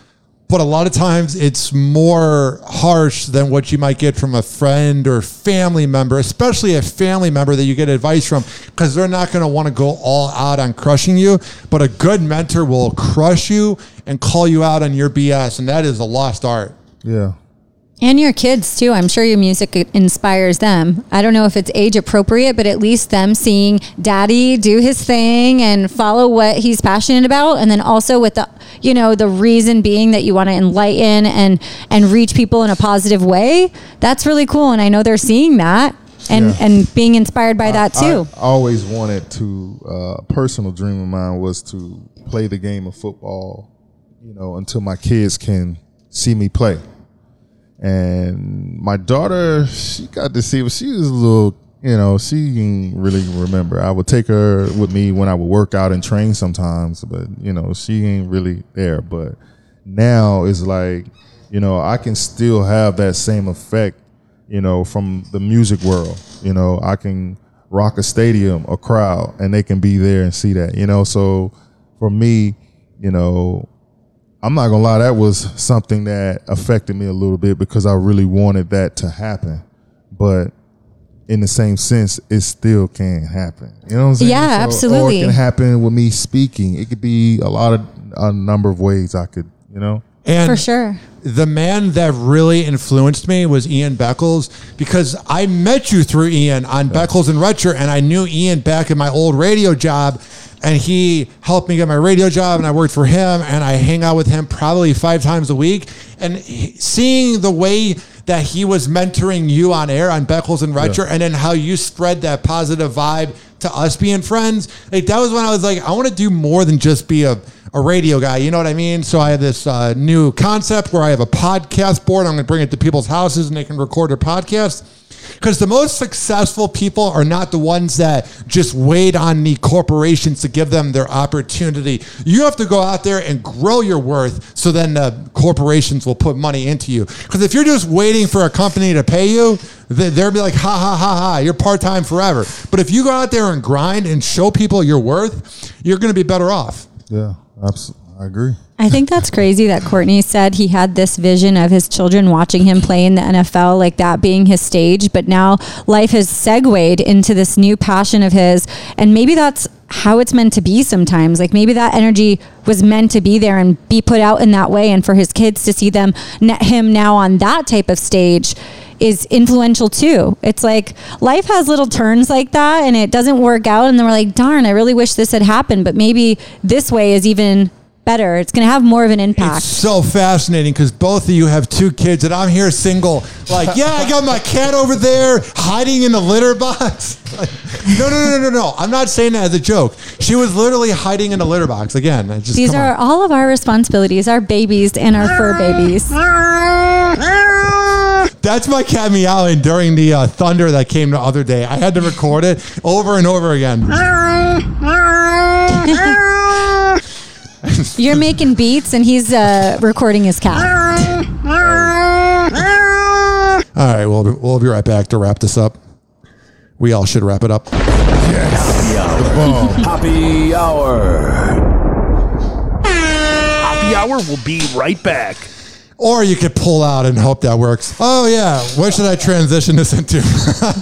but a lot of times it's more harsh than what you might get from a friend or family member, especially a family member that you get advice from, because they're not going to want to go all out on crushing you. But a good mentor will crush you and call you out on your BS, and that is a lost art. Yeah. And your kids too. I'm sure your music inspires them. I don't know if it's age appropriate, but at least them seeing daddy do his thing and follow what he's passionate about. And then also with the, you know, the reason being that you want to enlighten and, and reach people in a positive way. That's really cool. And I know they're seeing that and, Yeah. and being inspired by that too. I always wanted to. Uh, a personal dream of mine was to play the game of football. You know, until my kids can see me play. And my daughter, she got to see. She was a little. You know, she didn't really remember. I would take her with me when I would work out and train sometimes, but you know, she ain't really there. But now it's like, you know, I can still have that same effect you know, from the music world. You know, I can rock a stadium, a crowd, and they can be there and see that. You know, so for me, you know, I'm not gonna lie, that was something that affected me a little bit because I really wanted that to happen. But in the same sense, it still can happen. You know what I'm saying? Yeah, Or absolutely. it can happen with me speaking. It could be a lot of a number of ways I could, you know. And For sure. the man that really influenced me was Ian Beckles because I met you through Ian on Beckles and Retcher, and I knew Ian back in my old radio job, and he helped me get my radio job, and I worked for him, and I hang out with him probably five times a week, and he- seeing the way that he was mentoring you on air on Beckles and Retcher, and then how you spread that positive vibe to us being friends, like that was when I was like, I want to do more than just be a a radio guy. You know what I mean? So I have this uh, new concept where I have a podcast board. I'm going to bring it to people's houses and they can record their podcast. Because the most successful people are not the ones that just wait on the corporations to give them their opportunity. You have to go out there and grow your worth so then the corporations will put money into you. Because if you're just waiting for a company to pay you, they- they'll be like, ha ha ha ha, you're part time forever. But if you go out there and grind and show people your worth, you're going to be better off. Yeah, absolutely. I agree. I think that's crazy that Kourtnei said he had this vision of his children watching him play in the NFL, like that being his stage. But now life has segued into this new passion of his. And maybe that's how it's meant to be sometimes. Like maybe that energy was meant to be there and be put out in that way. And for his kids to see them, him now on that type of stage is influential too. It's like life has little turns like that and it doesn't work out. And then we're like, darn, I really wish this had happened. But maybe this way is even better. It's going to have more of an impact. It's so fascinating because both of you have two kids and I'm here single. Like, yeah, I got my cat over there hiding in the litter box. <laughs> Like, no, no, no, no, no. I'm not saying that as a joke. She was literally hiding in a litter box. Again, I just These are on. all of our responsibilities, our babies and our fur babies. That's my cat meowing during the uh, thunder that came the other day. I had to record it over and over again. <laughs> <laughs> <laughs> You're making beats and he's uh, recording his cat. All right, we'll be, we'll be right back to wrap this up. We all should wrap it up. Yes. Happy hour. Happy hour. Happy hour will be right back. Or you could pull out and hope that works. Oh yeah, where should I transition this into?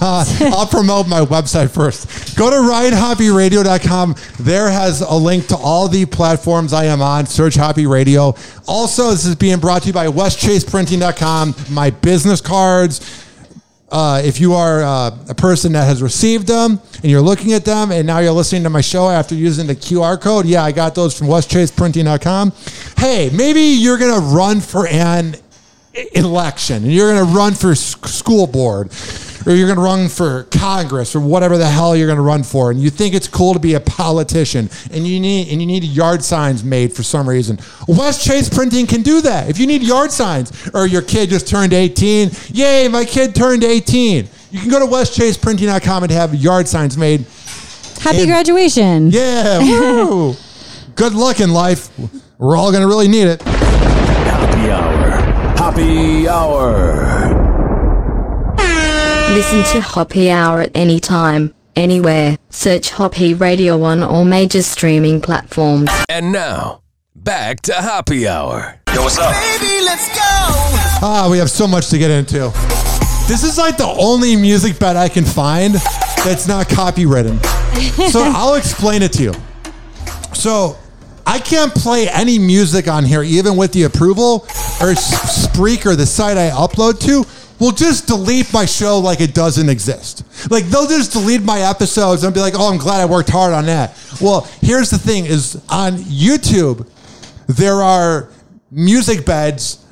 <laughs> I'll promote my website first. Go to ryanhoppyradio.com. There has a link to all the platforms I am on. Search Hoppy Radio. Also, this is being brought to you by westchaseprinting.com. My business cards. Uh, if you are uh, a person that has received them and you're looking at them and now you're listening to my show after using the QR code, yeah, I got those from westchaseprinting.com. Hey, maybe you're going to run for an election and you're going to run for school board or you're going to run for Congress or whatever the hell you're going to run for and you think it's cool to be a politician and you need and you need yard signs made for some reason. West Chase Printing can do that. If you need yard signs or your kid just turned 18, yay, my kid turned 18. You can go to westchaseprinting.com and have yard signs made. Happy And- graduation. Yeah, woo. <laughs> Good luck in life. We're all going to really need it. Happy hour. Listen to Hoppy Hour at any time, anywhere. Search Hoppy Radio on all major streaming platforms. And now, back to Happy Hour. Yo, what's up? Baby, let's go. Ah, we have so much to get into. This is like the only music bed I can find that's not copywritten. So <laughs> I'll explain it to you. So I can't play any music on here, even with the approval or Spreaker, the site I upload to, will just delete my show like it doesn't exist. Like they'll just delete my episodes and be like, "Oh, I'm glad I worked hard on that." Well, here's the thing: is on YouTube, there are music beds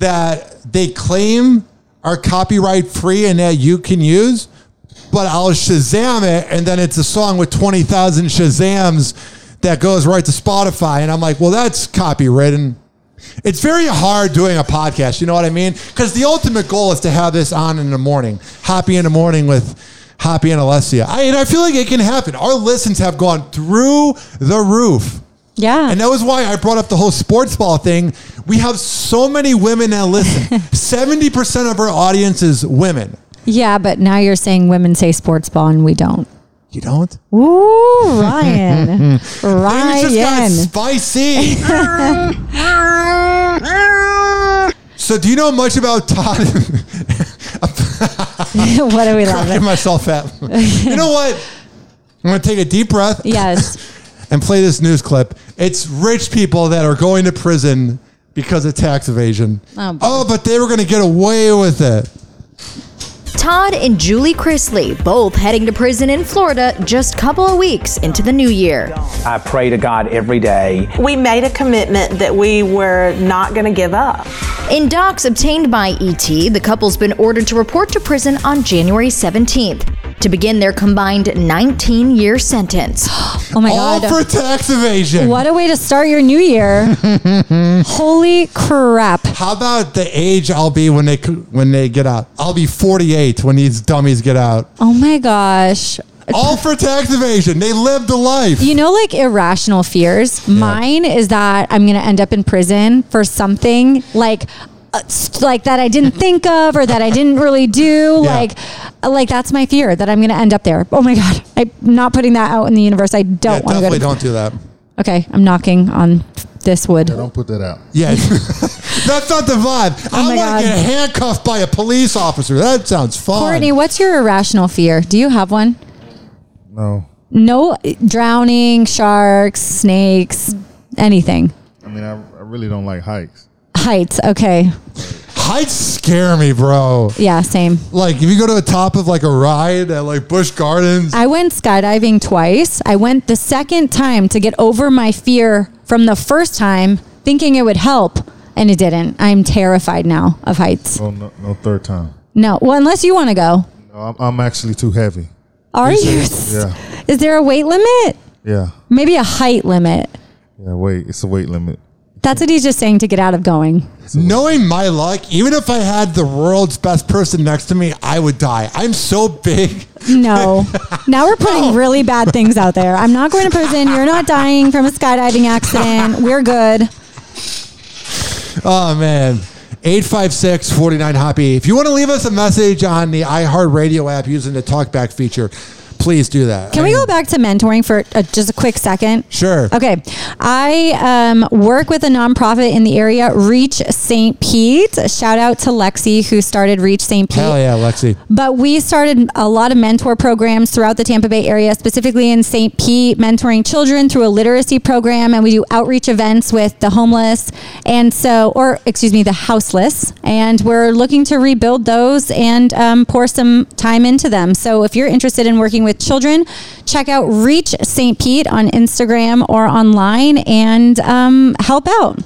that they claim are copyright free and that you can use, but I'll Shazam it, and then it's a song with 20,000 Shazams that goes right to Spotify. And I'm like, well, that's copywritten. It's very hard doing a podcast, you know what I mean? Because the ultimate goal is to have this on in the morning, Happy in the morning with Hoppy and Alessia. I, and I feel like it can happen. Our listens have gone through the roof. Yeah. And that was why I brought up the whole sports ball thing. We have so many women that listen. <laughs> 70% of our audience is women. Yeah, but now you're saying women say sports ball and we don't. You don't? Ooh, Ryan. <laughs> Things just got Ryan. spicy. <laughs> so, do you know much about Todd? <laughs> what are we laughing? myself at. you know what? I'm going to take a deep breath. Yes. And play this news clip. It's rich people that are going to prison because of tax evasion. Oh. Oh, but they were going to get away with it. Todd and Julie Chrisley both heading to prison in Florida just a couple of weeks into the new year. I pray to God every day. We made a commitment that we were not going to give up. In docs obtained by ET, the couple's been ordered to report to prison on January 17th to begin their combined 19 year sentence. <gasps> Oh my God. All God. for tax evasion. What a way to start your new year. <laughs> Holy crap. How about the age I'll be when they when they get out? I'll be 48 when these dummies get out. Oh my gosh. All for tax evasion. They lived a life. You know, like irrational fears. Mine is that I'm going to end up in prison for something like. Uh, Like that I didn't think of or that I didn't really do. Yeah. Like, uh, like that's my fear that I'm going to end up there. Oh my God. <laughs> I'm not putting that out in the universe. I don't want to go definitely to don't do that. Okay. I'm knocking on this wood. Yeah, don't put that out. Yeah, <laughs> that's not the vibe. Oh I my want God. to get handcuffed by a police officer. That sounds fun. Kourtnei, what's your irrational fear? Do you have one? No. No drowning, sharks, snakes, anything. I mean, I, I really don't like hikes. Heights. Okay. Heights scare me, bro. Yeah, same. Like if you go to the top of like a ride at like Busch Gardens, I went skydiving twice. I went the second time to get over my fear from the first time, thinking it would help, and it didn't. I'm terrified now of heights. Oh, no, no third time. No, well, unless you want to go. No, I'm, I'm actually too heavy. Are you? Yeah. Is there a weight limit? Yeah. Maybe a height limit. Yeah. Wait, it's a weight limit. That's what he's just saying to get out of going. knowing my luck, even if I had the world's best person next to me, I would die. I'm so big. No. <laughs> now we're putting really bad things out there. I'm not going to prison. You're not dying from a skydiving accident. We're good. Oh man. 856 49 Hoppy. If you want to leave us a message on the iHeartRadio app using the talkback feature, please do that. Can I we mean, go back to mentoring for uh, just a quick second? Sure. Okay. I um, work with a nonprofit in the area, Reach St. Pete. Shout out to Lexi, who started Reach St. Pete. Hell yeah, Lexi. But we started a lot of mentor programs throughout the Tampa Bay area, specifically in St. Pete, mentoring children through a literacy program. And we do outreach events with the homeless and so, or excuse me, the houseless. And we're looking to rebuild those and um, pour some time into them. So if you're interested in working with children, check out Reach St. Pete on Instagram or online and um, help out.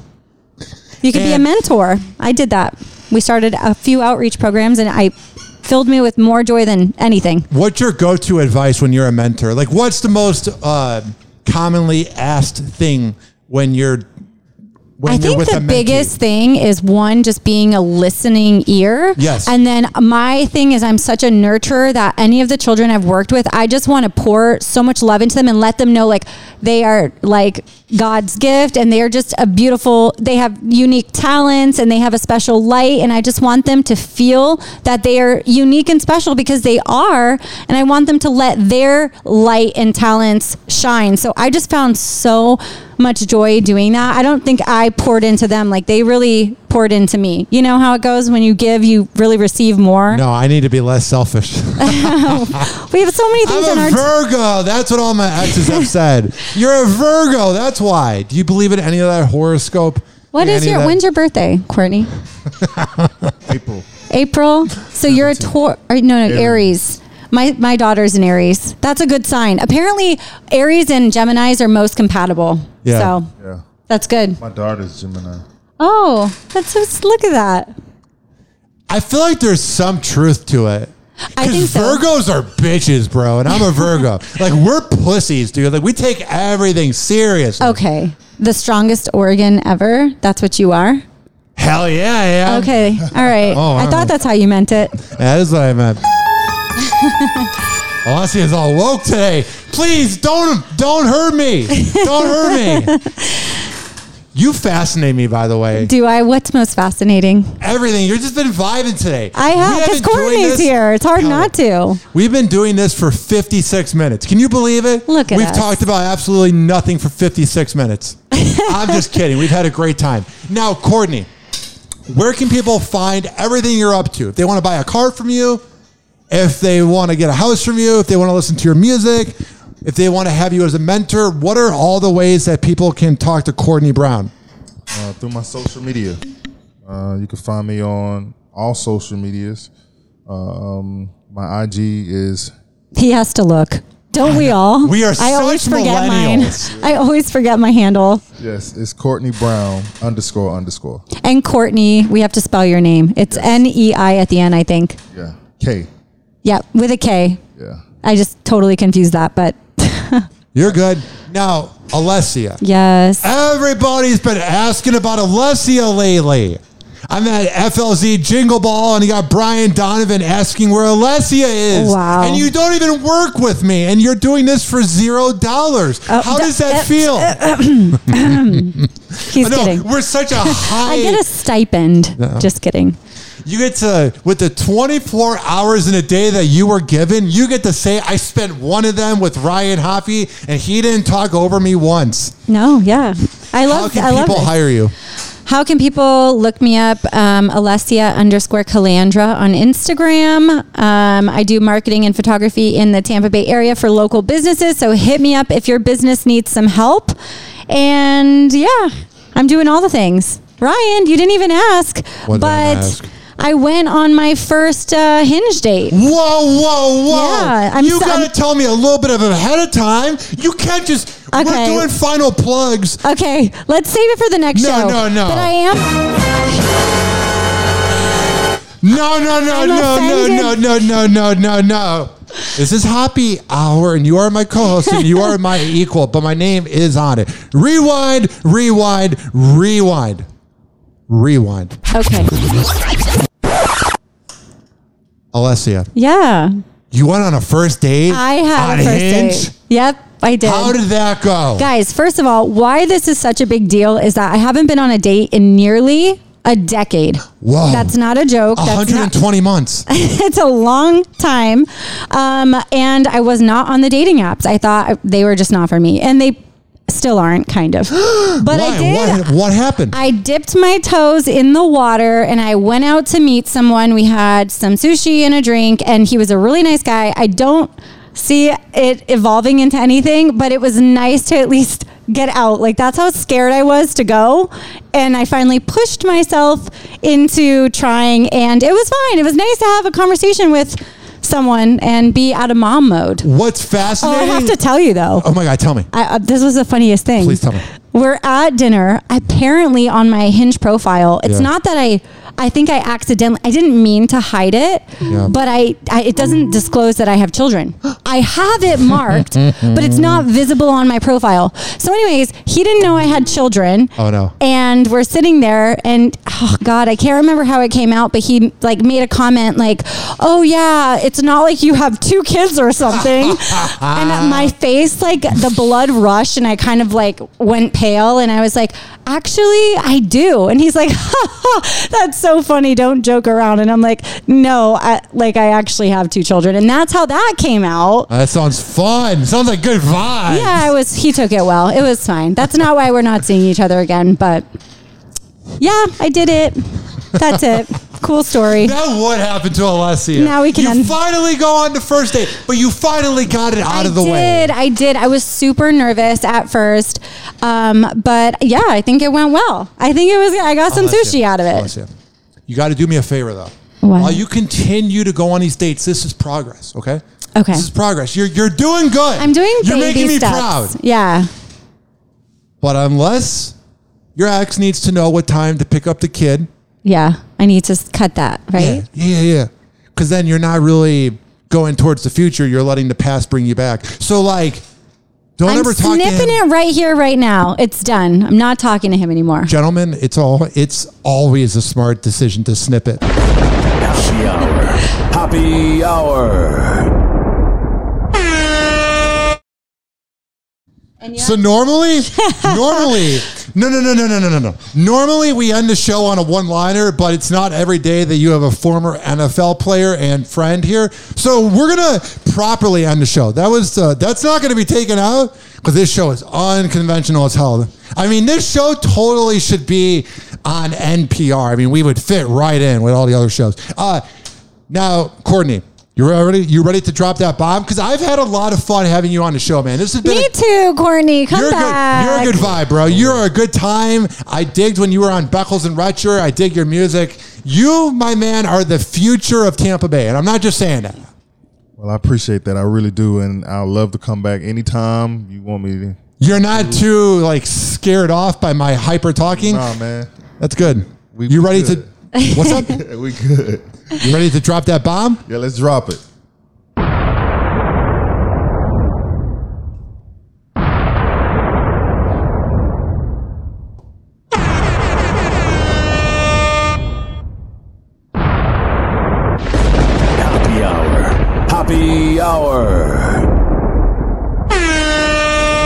You could be a mentor. I did that. We started a few outreach programs and I filled me with more joy than anything. What's your go to advice when you're a mentor? Like, what's the most uh, commonly asked thing when you're I think the mentee? biggest thing is one just being a listening ear. Yes. And then my thing is I'm such a nurturer that any of the children I've worked with, I just want to pour so much love into them and let them know like they are like God's gift and they're just a beautiful they have unique talents and they have a special light and I just want them to feel that they are unique and special because they are and I want them to let their light and talents shine. So I just found so much joy doing that. I don't think I poured into them like they really poured into me. You know how it goes when you give, you really receive more. No, I need to be less selfish. <laughs> Oh, we have so many things I'm our a Virgo. That's what all my exes have said. You're a Virgo. That's why. Do you believe in any of that horoscope? What is your when's your birthday, Kourtnei? <laughs> April. April. So you're a Taur. Or, no, no, Aries. My my daughter's an Aries. That's a good sign. Apparently, Aries and Gemini's are most compatible. Yeah. So Yeah. that's good. My daughter's Gemini. Oh, that's so. Look at that. I feel like there's some truth to it. I think so. Virgos are bitches, bro, and I'm a Virgo. <laughs> like we're pussies, dude. Like we take everything serious. Okay. The strongest organ ever. That's what you are. Hell yeah, yeah. Okay. All right. <laughs> Oh, I wow. thought that's how you meant it. That is what I meant. <laughs> Alessia is all woke today. Please don't don't hurt me. Don't hurt me. <laughs> You fascinate me, by the way. Do I? What's most fascinating? Everything. You've just been vibing today. I have because Kourtnei's here. It's hard not to. We've been doing this for 56 minutes. Can you believe it? Look at We've us. talked about absolutely nothing for 56 minutes. <laughs> I'm just kidding. We've had a great time. Now, Kourtnei, where can people find everything you're up to? If they want to buy a car from you, if they want to get a house from you, if they want to listen to your music, if they want to have you as a mentor, what are all the ways that people can talk to Kourtnei Brown? Uh, through my social media. Uh, you can find me on all social medias. Um, my IG is He has to look. Don't we all? We are I always forget mine. I always forget my handle. yes, it's Kourtnei Brown underscore underscore. And Kourtnei, we have to spell your name. It's N E I at the end, I think. Yeah, K. Yeah, with a K. Yeah. I just totally confused that, but <laughs> You're good. Now, Alessia. yes. Everybody's been asking about Alessia lately. I'm at FLZ Jingle Ball, and you got Brian Donovan asking where Alessia is. Wow. And you don't even work with me, and you're doing this for zero dollars. How d- does that uh, feel? <clears throat> <laughs> He's I know, kidding. We're such a high. <laughs> I get a stipend. No. Just kidding. You get to, with the 24 hours in a day that you were given, you get to say, I spent one of them with Ryan Hoppy, and he didn't talk over me once. No, yeah. I love How love can I love people it. hire you? How can people look me up? Um, Alessia underscore Calandra on Instagram. Um, I do marketing and photography in the Tampa Bay area for local businesses. So hit me up if your business needs some help. And yeah, I'm doing all the things. Ryan, you didn't even ask, What but ask? I went on my first uh, hinge date. Whoa, whoa, whoa! Yeah, I'm you so- gotta I'm- tell me a little bit of it ahead of time. You can't just. We're doing final plugs. Okay, let's save it for the next No, show. no, no. But I am. No, no, no, I'm no, no, no, no, no, no, no, no. This is Happy Hour, and you are my co-host, and you are my <laughs> equal, but my name is on it. Rewind, rewind, rewind, rewind. Okay. Alessia, Yeah. you went on a first date. I had on a first Hinge. date. Yep, I did. How did that go? Guys, first of all, why this is such a big deal is that I haven't been on a date in nearly a decade. Whoa. That's not a joke. That's not, 120 months. <laughs> it's a long time. Um, and I was not on the dating apps. I thought they were just not for me. And they still aren't, kind of. <gasps> But I did. What, what happened? I dipped my toes in the water and I went out to meet someone. We had some sushi and a drink, and he was a really nice guy. I don't see it evolving into anything, but it was nice to at least get out. Like, that's how scared I was to go. And I finally pushed myself into trying, and it was fine. It was nice to have a conversation with someone and be out of mom mode. What's fascinating? Oh, I have to tell you though. Oh my God, tell me. I, uh, this was the funniest thing. Please tell me. We're at dinner. Apparently, on my Hinge profile, it's Yeah. not that I. I think I accidentally. I didn't mean to hide it, Yeah. but I, I. It doesn't disclose that I have children. <gasps> I have it marked, <laughs> but it's not visible on my profile. So, anyways, he didn't know I had children. Oh no. And we're sitting there, and oh god, I can't remember how it came out, but he like made a comment like, "Oh yeah, it's not like you have two kids or something." <laughs> and my face, like the blood rushed, and I kind of like went pale, and I was like, "Actually, I do." And he's like, <laughs> "That's so so funny. Don't joke around. And I'm like, no, I, like I actually have two children, and that's how that came out. That sounds fun. Sounds like good vibe. Yeah, I was. He took it well. It was fine. That's not why we're not seeing each other again. But yeah, I did it. That's it. Cool story. Now what happened to Alessia? Now we can You finally go on the first date, but you finally got it out of the I way. I did. I did. I was super nervous at first, um, but yeah, I think it went well. I think it was. I got some Alessia, sushi out of it. Alessia, You got to do me a favor though. What? While you continue to go on these dates, this is progress. Okay. Okay. This is progress. You're you're doing good. I'm doing You're making me steps. proud. Yeah. But unless your ex needs to know what time to pick up the kid, Yeah. I need to cut that, right? Yeah, yeah, yeah. Because then you're not really going towards the future. You're letting the past bring you back. So like, don't I'm ever talk to snipping him. it right here, right now. It's done. I'm not talking to him anymore. Gentlemen, it's all it's always a smart decision to snip it. Happy hour. Happy hour. So normally, <laughs> normally, no, no, no, no, no, no, no, no. Normally, we end the show on a one-liner, but it's not every day that you have a former NFL player and friend here. So we're gonna properly end the show. That was uh, that's not gonna be taken out because this show is unconventional as hell. I mean, this show totally should be on NPR. I mean, we would fit right in with all the other shows. Uh, now, Kourtnei. You ready? You ready to drop that bomb? Because I've had a lot of fun having you on the show, man. This has been Me a- too, Kourtnei. Come you're back. good. You're a good vibe, bro. You're a good time. I digged when you were on Beckles and Retcher. I dig your music. You, my man, are the future of Tampa Bay, and I'm not just saying that. Well, I appreciate that. I really do, and I'll love to come back anytime you want me to. You're not too like scared off by my hyper talking. Nah, man. That's good. We- you we ready good. to? <laughs> What's up? we good. You ready to drop that bomb? Yeah, let's drop it. Happy hour. Happy hour.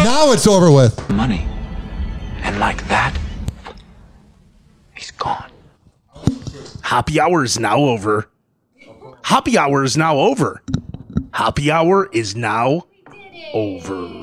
Now it's over with. Money. Happy hour is now over. Happy hour is now over. Happy hour is now over.